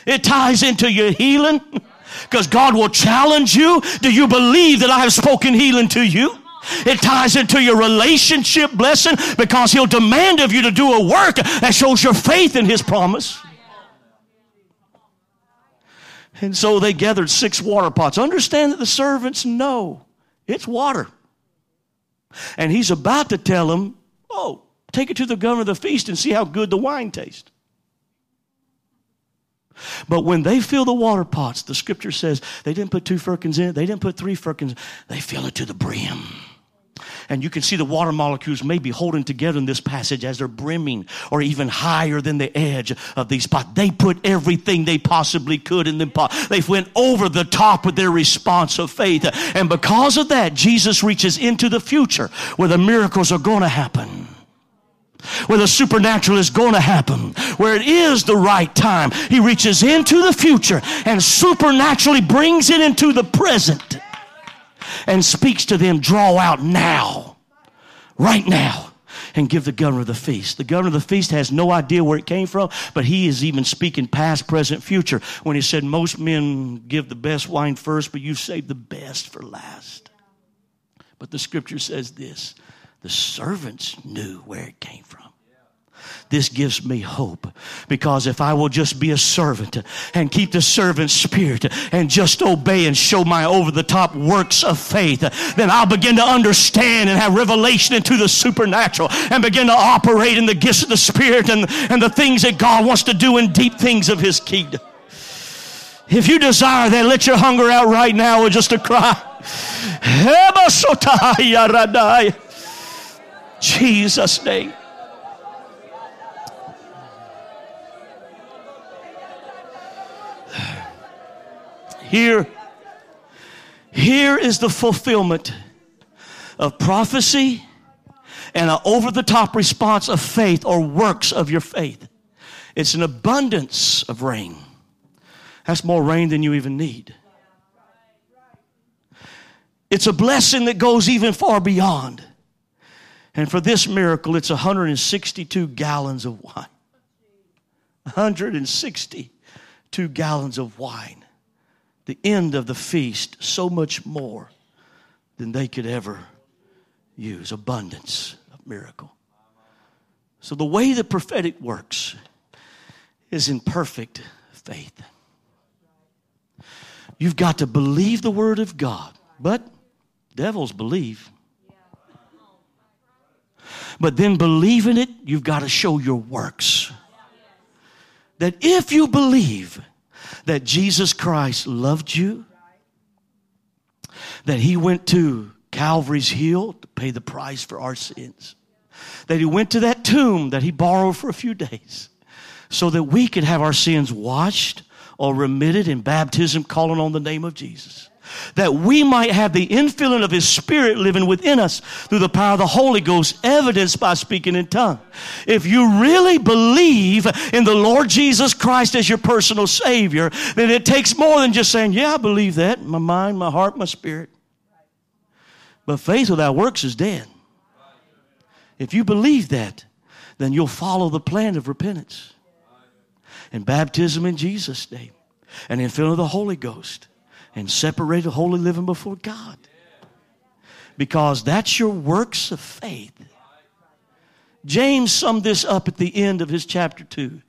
It ties into your healing because God will challenge you. Do you believe that I have spoken healing to you? It ties into your relationship blessing because He'll demand of you to do a work that shows your faith in His promise. And so they gathered six water pots. Understand that the servants know it's water. And he's about to tell them, oh, take it to the governor of the feast and see how good the wine tastes. But when they fill the water pots, the scripture says they didn't put two firkins in it, they didn't put three firkins, they fill it to the brim. And you can see the water molecules maybe holding together in this passage as they're brimming or even higher than the edge of these pots. They put everything they possibly could in the pot. They went over the top with their response of faith. And because of that, Jesus reaches into the future where the miracles are going to happen where the supernatural is going to happen, where it is the right time. He reaches into the future and supernaturally brings it into the present and speaks to them, draw out now, right now, and give the governor the feast. The governor of the feast has no idea where it came from, but he is even speaking past, present, future when he said, Most men give the best wine first, but you save the best for last. But the scripture says this the servants knew where it came from. This gives me hope. Because if I will just be a servant and keep the servant spirit and just obey and show my over the top works of faith, then I'll begin to understand and have revelation into the supernatural and begin to operate in the gifts of the spirit and, and the things that God wants to do in deep things of his kingdom. If you desire that, let your hunger out right now with just a cry. Jesus' name. Here, here is the fulfillment of prophecy and an over the top response of faith or works of your faith. It's an abundance of rain. That's more rain than you even need. It's a blessing that goes even far beyond. And for this miracle, it's 162 gallons of wine. 162 gallons of wine. The end of the feast, so much more than they could ever use. Abundance of miracle. So the way the prophetic works is in perfect faith. You've got to believe the word of God. But devils believe. But then believing it, you've got to show your works. That if you believe that Jesus Christ loved you, that he went to Calvary's Hill to pay the price for our sins, that he went to that tomb that he borrowed for a few days so that we could have our sins washed or remitted in baptism, calling on the name of Jesus. That we might have the infilling of His Spirit living within us through the power of the Holy Ghost, evidenced by speaking in tongue. If you really believe in the Lord Jesus Christ as your personal Savior, then it takes more than just saying, Yeah, I believe that. My mind, my heart, my spirit. But faith without works is dead. If you believe that, then you'll follow the plan of repentance and baptism in Jesus' name and in filling of the Holy Ghost and separate the holy living before God. Because that's your works of faith. James summed this up at the end of his chapter 2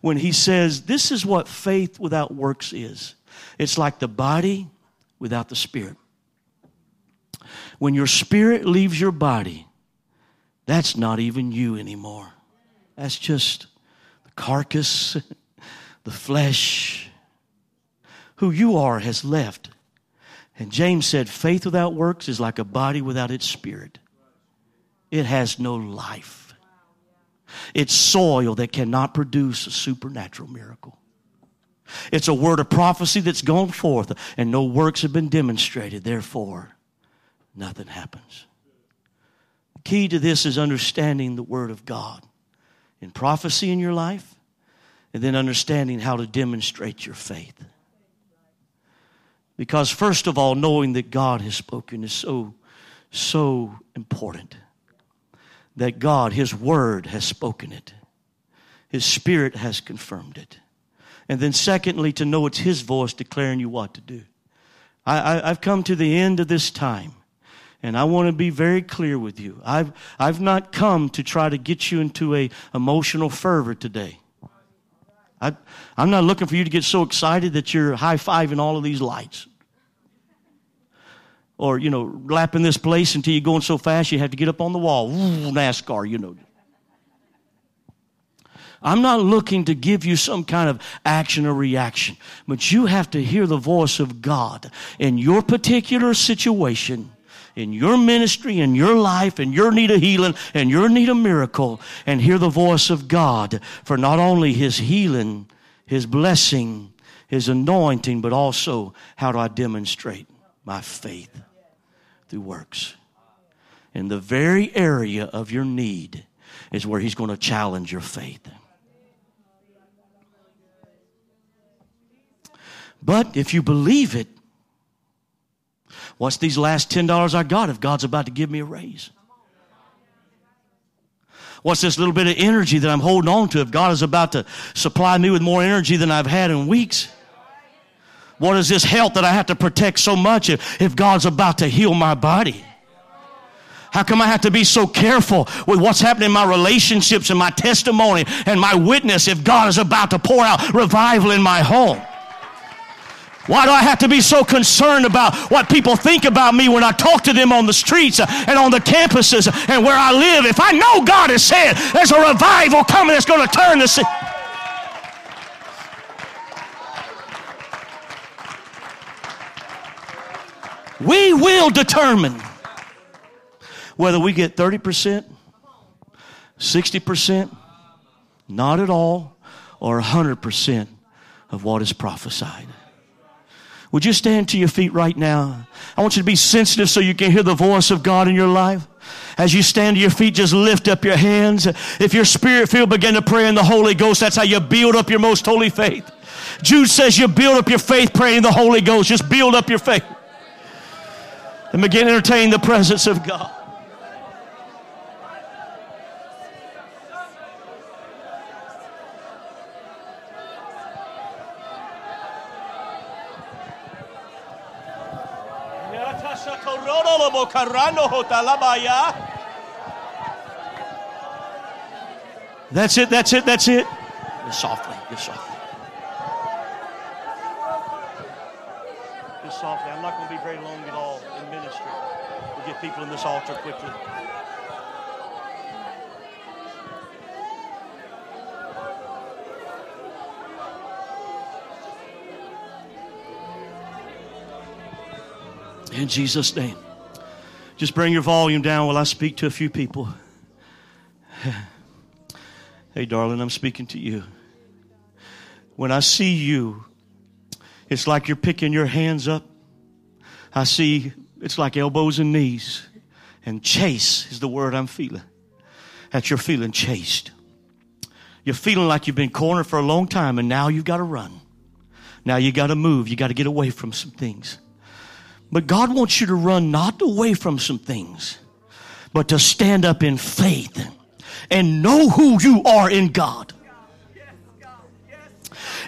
when he says, This is what faith without works is. It's like the body without the spirit. When your spirit leaves your body, that's not even you anymore. That's just the carcass, the flesh, who you are has left. And James said, faith without works is like a body without its spirit. It has no life. It's soil that cannot produce a supernatural miracle. It's a word of prophecy that's gone forth and no works have been demonstrated. Therefore, nothing happens. The key to this is understanding the word of God in prophecy in your life and then understanding how to demonstrate your faith. Because, first of all, knowing that God has spoken is so, so important. That God, His Word, has spoken it, His Spirit has confirmed it. And then, secondly, to know it's His voice declaring you what to do. I, I, I've come to the end of this time. And I want to be very clear with you. I've, I've not come to try to get you into a emotional fervor today. I, I'm not looking for you to get so excited that you're high fiving all of these lights. Or, you know, lapping this place until you're going so fast you have to get up on the wall. Ooh, NASCAR, you know. I'm not looking to give you some kind of action or reaction, but you have to hear the voice of God in your particular situation in your ministry, in your life, in your need of healing, and your need of miracle, and hear the voice of God for not only His healing, His blessing, His anointing, but also how do I demonstrate my faith through works. In the very area of your need is where He's going to challenge your faith. But if you believe it, What's these last $10 I got if God's about to give me a raise? What's this little bit of energy that I'm holding on to if God is about to supply me with more energy than I've had in weeks? What is this health that I have to protect so much if, if God's about to heal my body? How come I have to be so careful with what's happening in my relationships and my testimony and my witness if God is about to pour out revival in my home? Why do I have to be so concerned about what people think about me when I talk to them on the streets and on the campuses and where I live? If I know God has said there's a revival coming that's going to turn the city. We will determine whether we get 30%, 60%, not at all, or 100% of what is prophesied. Would you stand to your feet right now? I want you to be sensitive so you can hear the voice of God in your life. As you stand to your feet, just lift up your hands. If your spirit feel begin to pray in the Holy Ghost, that's how you build up your most holy faith. Jude says you build up your faith praying the Holy Ghost. Just build up your faith. And begin to entertain the presence of God. That's it, that's it, that's it. Just softly, just softly. Just softly. I'm not going to be very long at all in ministry. We'll get people in this altar quickly. In Jesus' name. Just bring your volume down while I speak to a few people. Hey, darling, I'm speaking to you. When I see you, it's like you're picking your hands up. I see it's like elbows and knees. And chase is the word I'm feeling. That you're feeling chased. You're feeling like you've been cornered for a long time and now you've got to run. Now you got to move. You got to get away from some things. But God wants you to run not away from some things, but to stand up in faith and know who you are in God.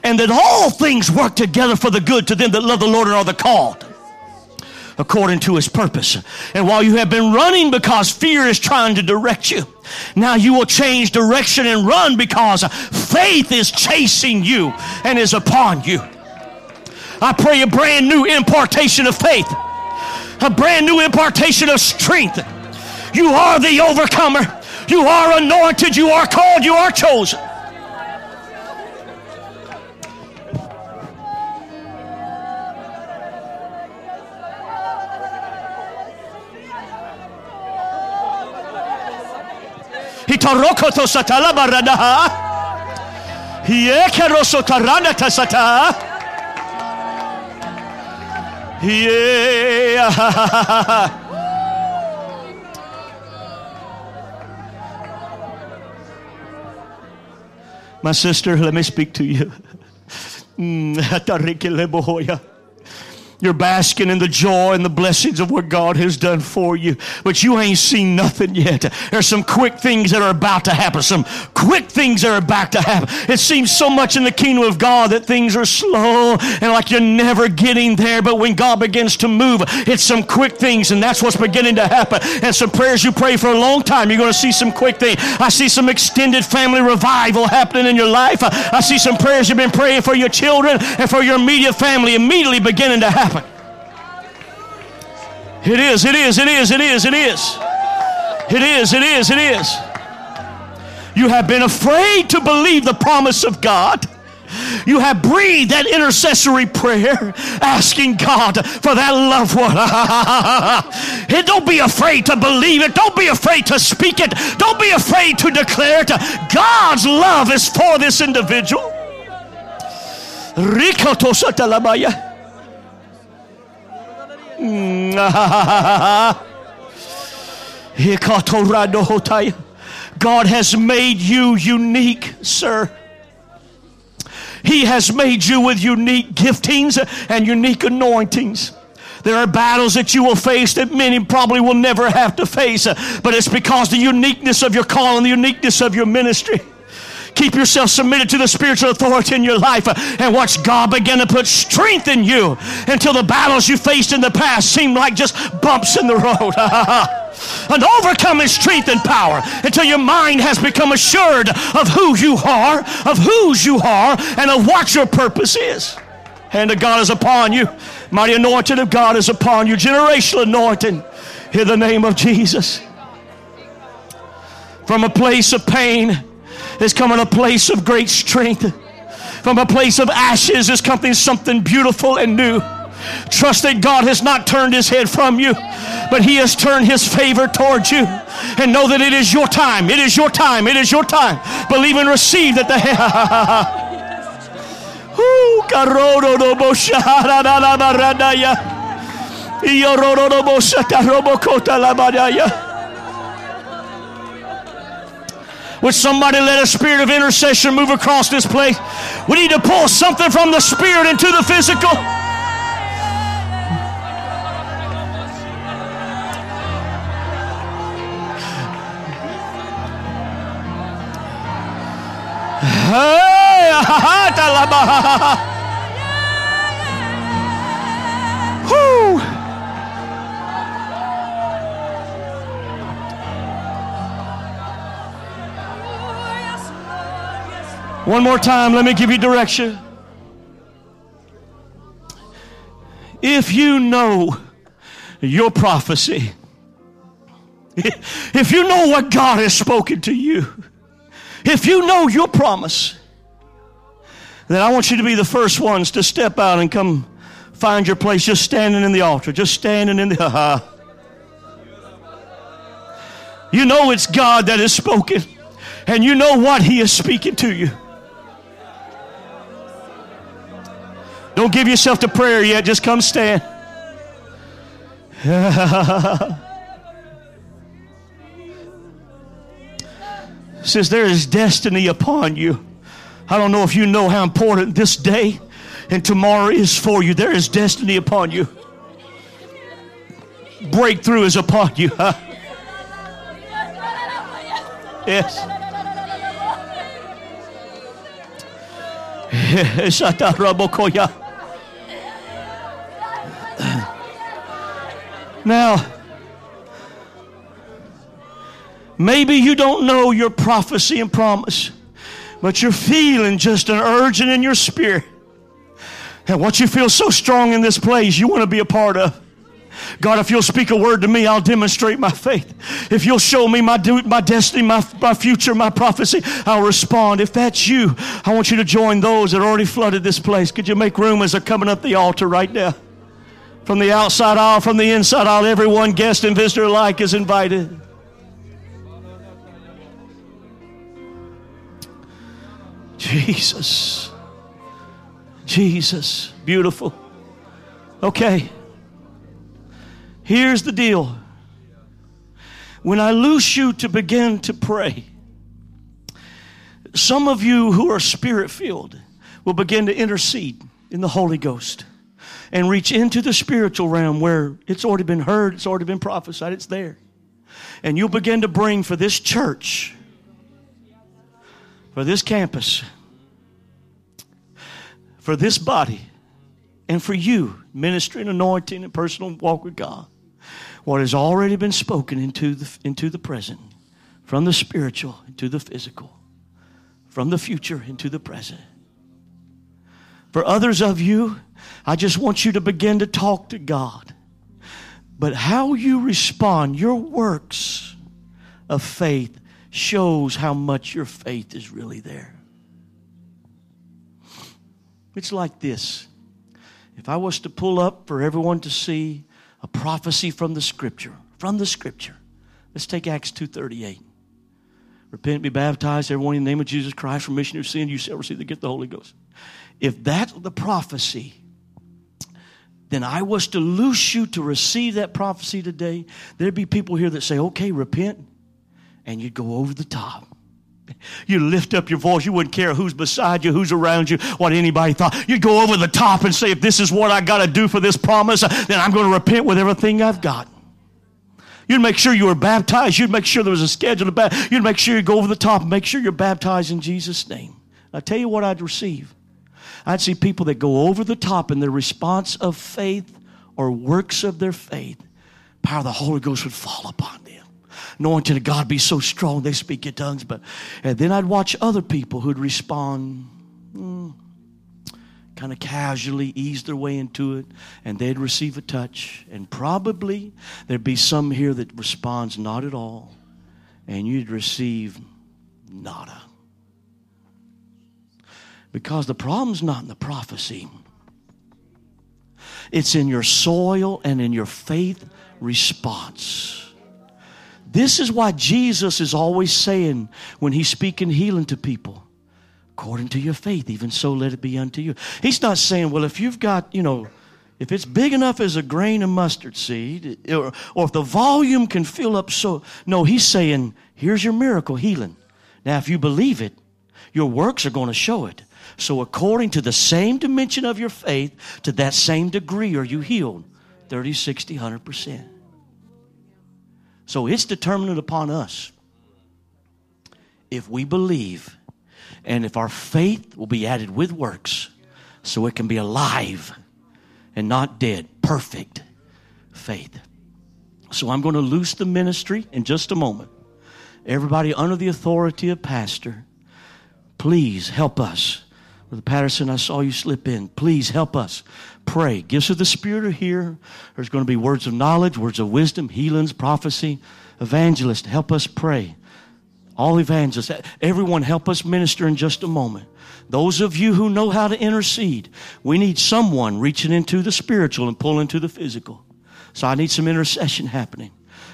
And that all things work together for the good to them that love the Lord and are the called according to his purpose. And while you have been running because fear is trying to direct you, now you will change direction and run because faith is chasing you and is upon you. I pray a brand new impartation of faith, a brand new impartation of strength. You are the overcomer. You are anointed. You are called. You are chosen. Tarana tasata. Yeah. My sister, let me speak to you. Mm, You're basking in the joy and the blessings of what God has done for you, but you ain't seen nothing yet. There's some quick things that are about to happen, some quick things that are about to happen. It seems so much in the kingdom of God that things are slow and like you're never getting there, but when God begins to move, it's some quick things, and that's what's beginning to happen. And some prayers you pray for a long time, you're going to see some quick things. I see some extended family revival happening in your life. I see some prayers you've been praying for your children and for your immediate family immediately beginning to happen. It is, it is, it is, it is, it is. It is, it is, it is. You have been afraid to believe the promise of God. You have breathed that intercessory prayer, asking God for that loved one. and don't be afraid to believe it. Don't be afraid to speak it. Don't be afraid to declare it. God's love is for this individual. God has made you unique, sir. He has made you with unique giftings and unique anointings. There are battles that you will face that many probably will never have to face, but it's because the uniqueness of your call and the uniqueness of your ministry. Keep yourself submitted to the spiritual authority in your life and watch God begin to put strength in you until the battles you faced in the past seem like just bumps in the road. an overcoming strength and power until your mind has become assured of who you are, of whose you are, and of what your purpose is. Hand of God is upon you. Mighty anointing of God is upon you. Generational anointing in the name of Jesus. From a place of pain is coming a place of great strength. From a place of ashes is coming something beautiful and new. Trust that God has not turned his head from you, but he has turned his favor towards you. And know that it is your time. It is your time. It is your time. Believe and receive that the Ooh, Would somebody let a spirit of intercession move across this place? We need to pull something from the spirit into the physical. Hey, One more time, let me give you direction. If you know your prophecy, if you know what God has spoken to you, if you know your promise, then I want you to be the first ones to step out and come find your place just standing in the altar, just standing in the. Uh, you know it's God that has spoken, and you know what He is speaking to you. Don't give yourself to prayer yet, just come stand. Says there is destiny upon you. I don't know if you know how important this day and tomorrow is for you. There is destiny upon you. Breakthrough is upon you. yes. now, maybe you don't know your prophecy and promise, but you're feeling just an urging in your spirit. And what you feel so strong in this place, you want to be a part of. God, if you'll speak a word to me, I'll demonstrate my faith. If you'll show me my, my destiny, my, my future, my prophecy, I'll respond. If that's you, I want you to join those that already flooded this place. Could you make room as they're coming up the altar right now? From the outside aisle, from the inside aisle, everyone, guest and visitor alike, is invited. Jesus. Jesus. Beautiful. Okay. Here's the deal. When I loose you to begin to pray, some of you who are spirit filled will begin to intercede in the Holy Ghost and reach into the spiritual realm where it's already been heard, it's already been prophesied, it's there. And you'll begin to bring for this church, for this campus, for this body, and for you, ministry and anointing and personal walk with God what has already been spoken into the, into the present, from the spiritual into the physical, from the future into the present. For others of you, I just want you to begin to talk to God. But how you respond, your works of faith, shows how much your faith is really there. It's like this. If I was to pull up for everyone to see a prophecy from the scripture. From the scripture. Let's take Acts 2.38. Repent, be baptized, everyone in the name of Jesus Christ for remission of sin. You shall receive the gift of the Holy Ghost. If that's the prophecy, then I was to loose you to receive that prophecy today. There'd be people here that say, okay, repent, and you'd go over the top. You lift up your voice. You wouldn't care who's beside you, who's around you, what anybody thought. You'd go over the top and say, if this is what I got to do for this promise, then I'm going to repent with everything I've got. You'd make sure you were baptized. You'd make sure there was a schedule to baptize. You'd make sure you go over the top and make sure you're baptized in Jesus' name. I tell you what I'd receive. I'd see people that go over the top in their response of faith or works of their faith power of the Holy Ghost would fall upon them. Anointing of God be so strong they speak in tongues. But and then I'd watch other people who'd respond mm, kind of casually, ease their way into it, and they'd receive a touch. And probably there'd be some here that responds not at all, and you'd receive nada. Because the problem's not in the prophecy. It's in your soil and in your faith response. This is why Jesus is always saying when he's speaking healing to people, according to your faith, even so let it be unto you. He's not saying, well, if you've got, you know, if it's big enough as a grain of mustard seed, or, or if the volume can fill up so. No, he's saying, here's your miracle healing. Now, if you believe it, your works are going to show it. So, according to the same dimension of your faith, to that same degree are you healed 30, 60, 100%. So, it's determined upon us. If we believe and if our faith will be added with works so it can be alive and not dead, perfect faith. So, I'm going to loose the ministry in just a moment. Everybody under the authority of pastor, please help us Brother Patterson, I saw you slip in. Please help us pray. Gifts of the Spirit are here. There's going to be words of knowledge, words of wisdom, healings, prophecy. Evangelist, help us pray. All evangelists, everyone help us minister in just a moment. Those of you who know how to intercede, we need someone reaching into the spiritual and pulling to the physical. So I need some intercession happening.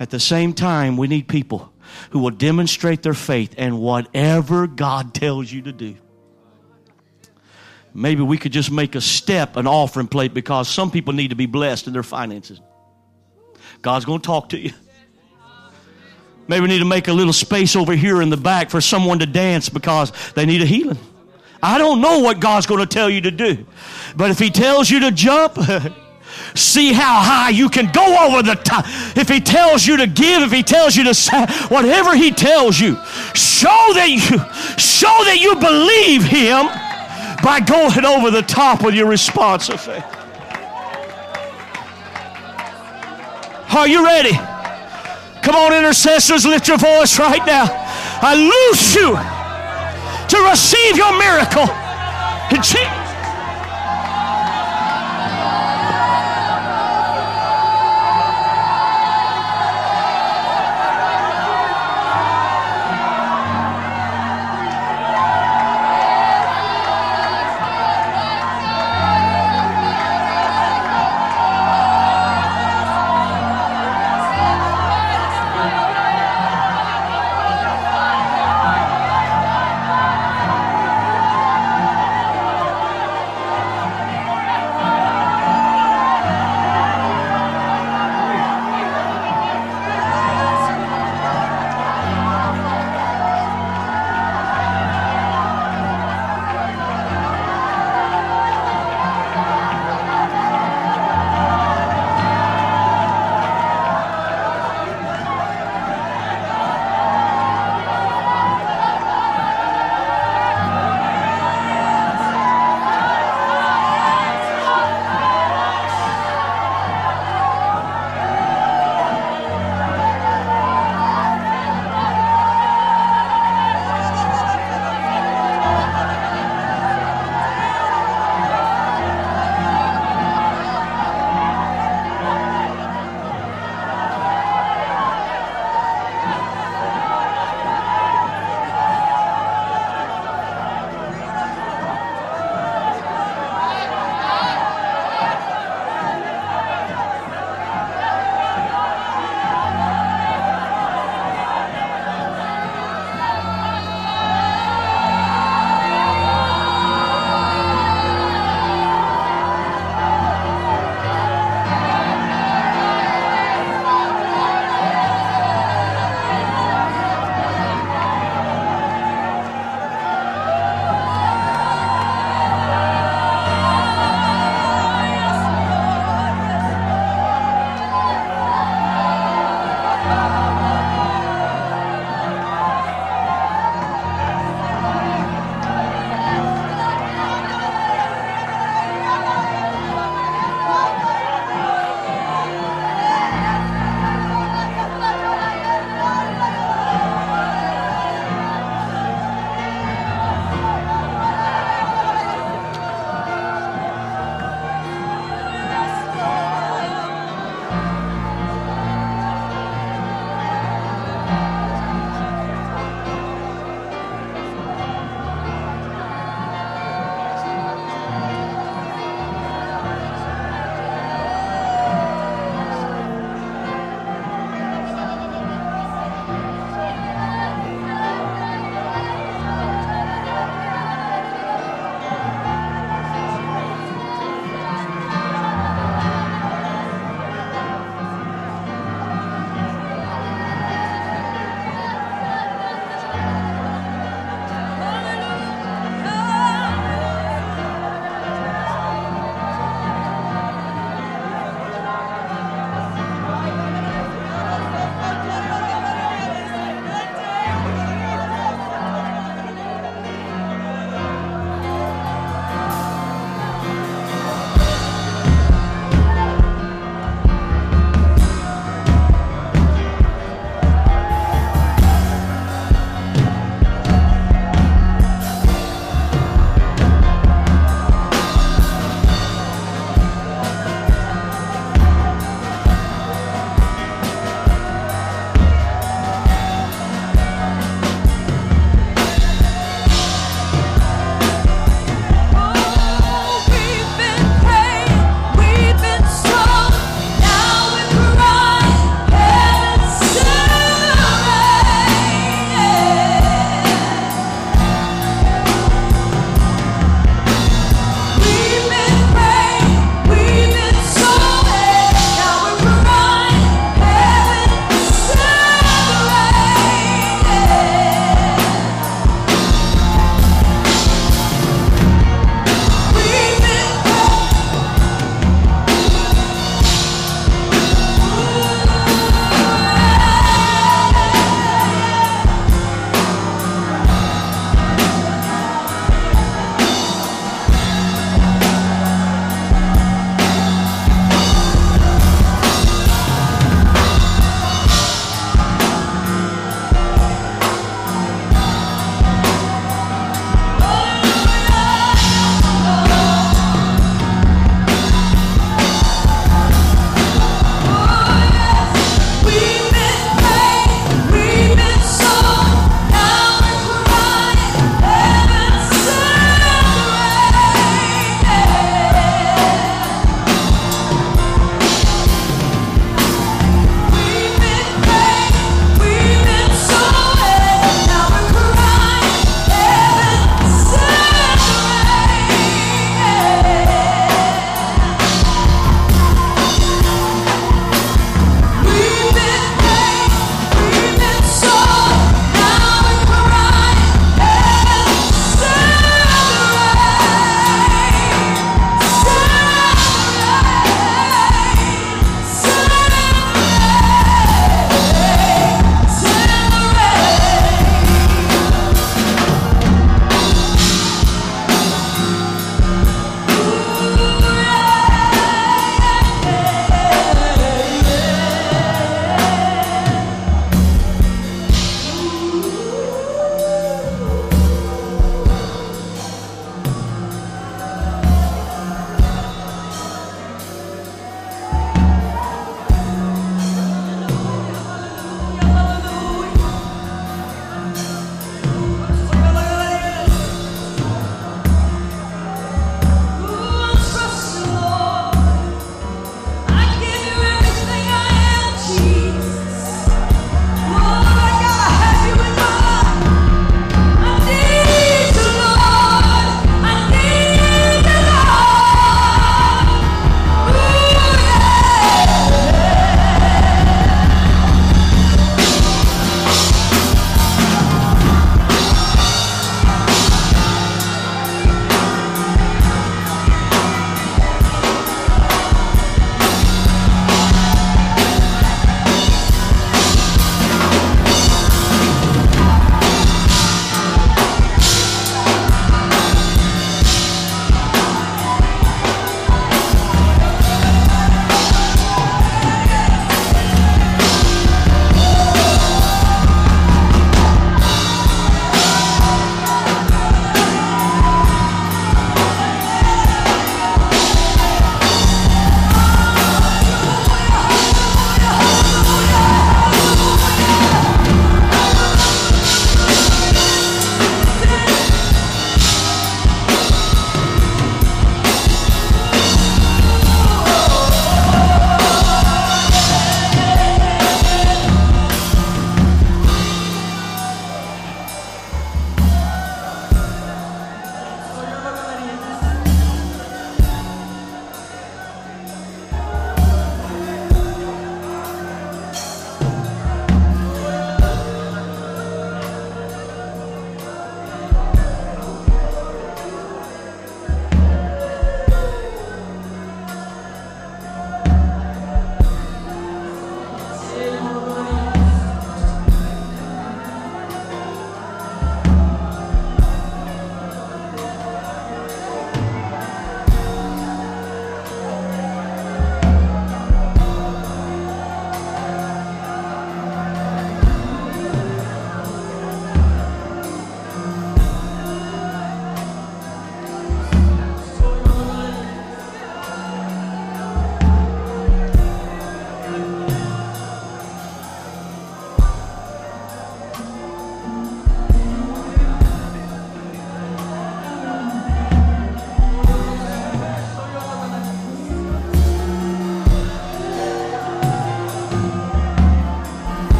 At the same time, we need people who will demonstrate their faith and whatever God tells you to do maybe we could just make a step an offering plate because some people need to be blessed in their finances. God's going to talk to you. Maybe we need to make a little space over here in the back for someone to dance because they need a healing. I don't know what God's going to tell you to do. But if He tells you to jump, see how high you can go over the top. If He tells you to give, if He tells you to say, whatever He tells you, show that you, show that you believe Him by going over the top with your response of faith. Are you ready? Come on, intercessors, lift your voice right now. I loose you to receive your miracle.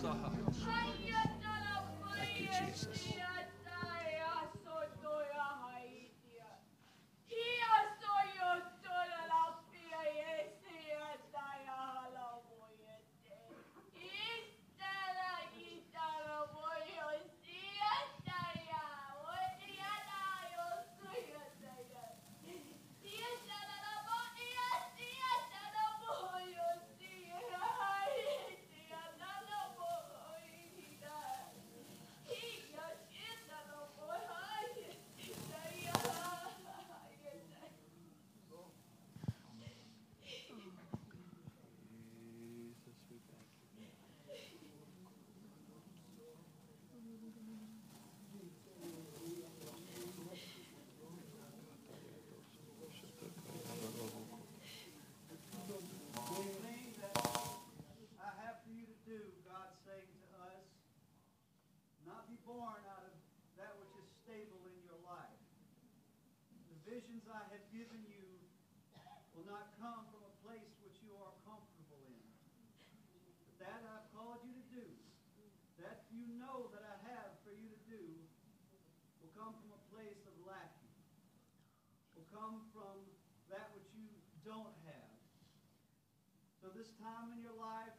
说好。Time in your life,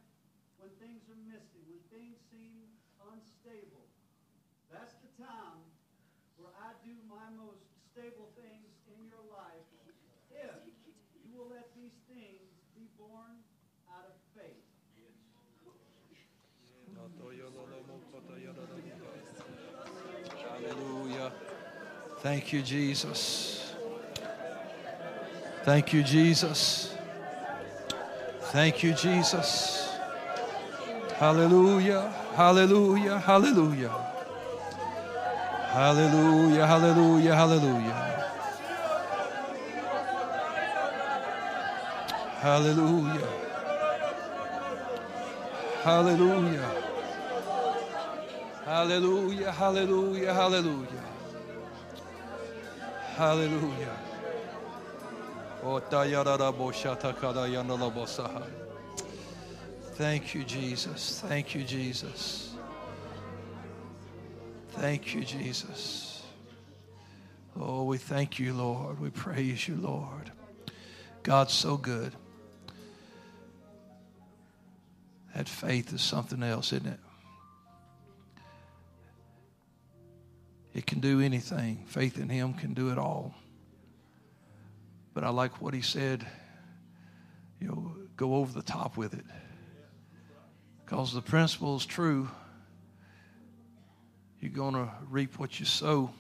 when things are missing, when things seem unstable, that's the time where I do my most stable things in your life. If you will let these things be born out of faith. Hallelujah. Thank you, Jesus. Thank you, Jesus. Thank you, Jesus. Hallelujah, hallelujah, hallelujah. Hallelujah, hallelujah, hallelujah. Hallelujah. Hallelujah. Hallelujah, hallelujah, hallelujah. Hallelujah. Thank you, Jesus. Thank you, Jesus. Thank you, Jesus. Oh, we thank you, Lord. We praise you, Lord. God's so good. That faith is something else, isn't it? It can do anything. Faith in Him can do it all. But I like what He said, you know, go over the top with it. Because the principle is true. You're going to reap what you sow,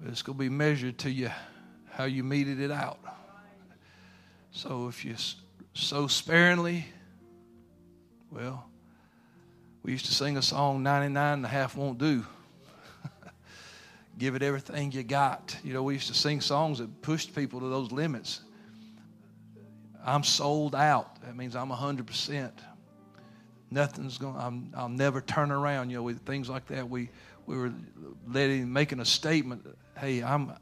but it's going to be measured to you how you meted it out. So if you sow sparingly, well, we used to sing a song, 99 and a half won't do. Give it everything you got. You know, we used to sing songs that pushed people to those limits. I'm sold out. That means I'm 100%. Nothing's going I'm I'll never turn around, you know, with things like that. We we were letting making a statement, hey, I'm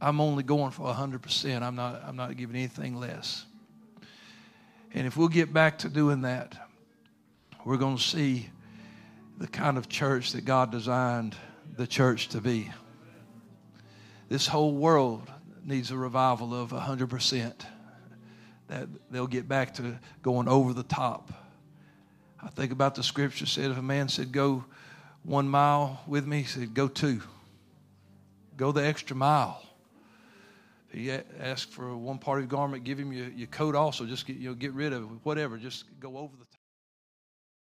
I'm only going for 100%. I'm not I'm not giving anything less. And if we'll get back to doing that, we're going to see the kind of church that God designed the church to be. This whole world needs a revival of 100%. That they'll get back to going over the top. I think about the scripture said if a man said, Go one mile with me, he said, Go two. Go the extra mile. He asked for one part of your garment, give him your, your coat also. Just get, you know, get rid of it, whatever. Just go over the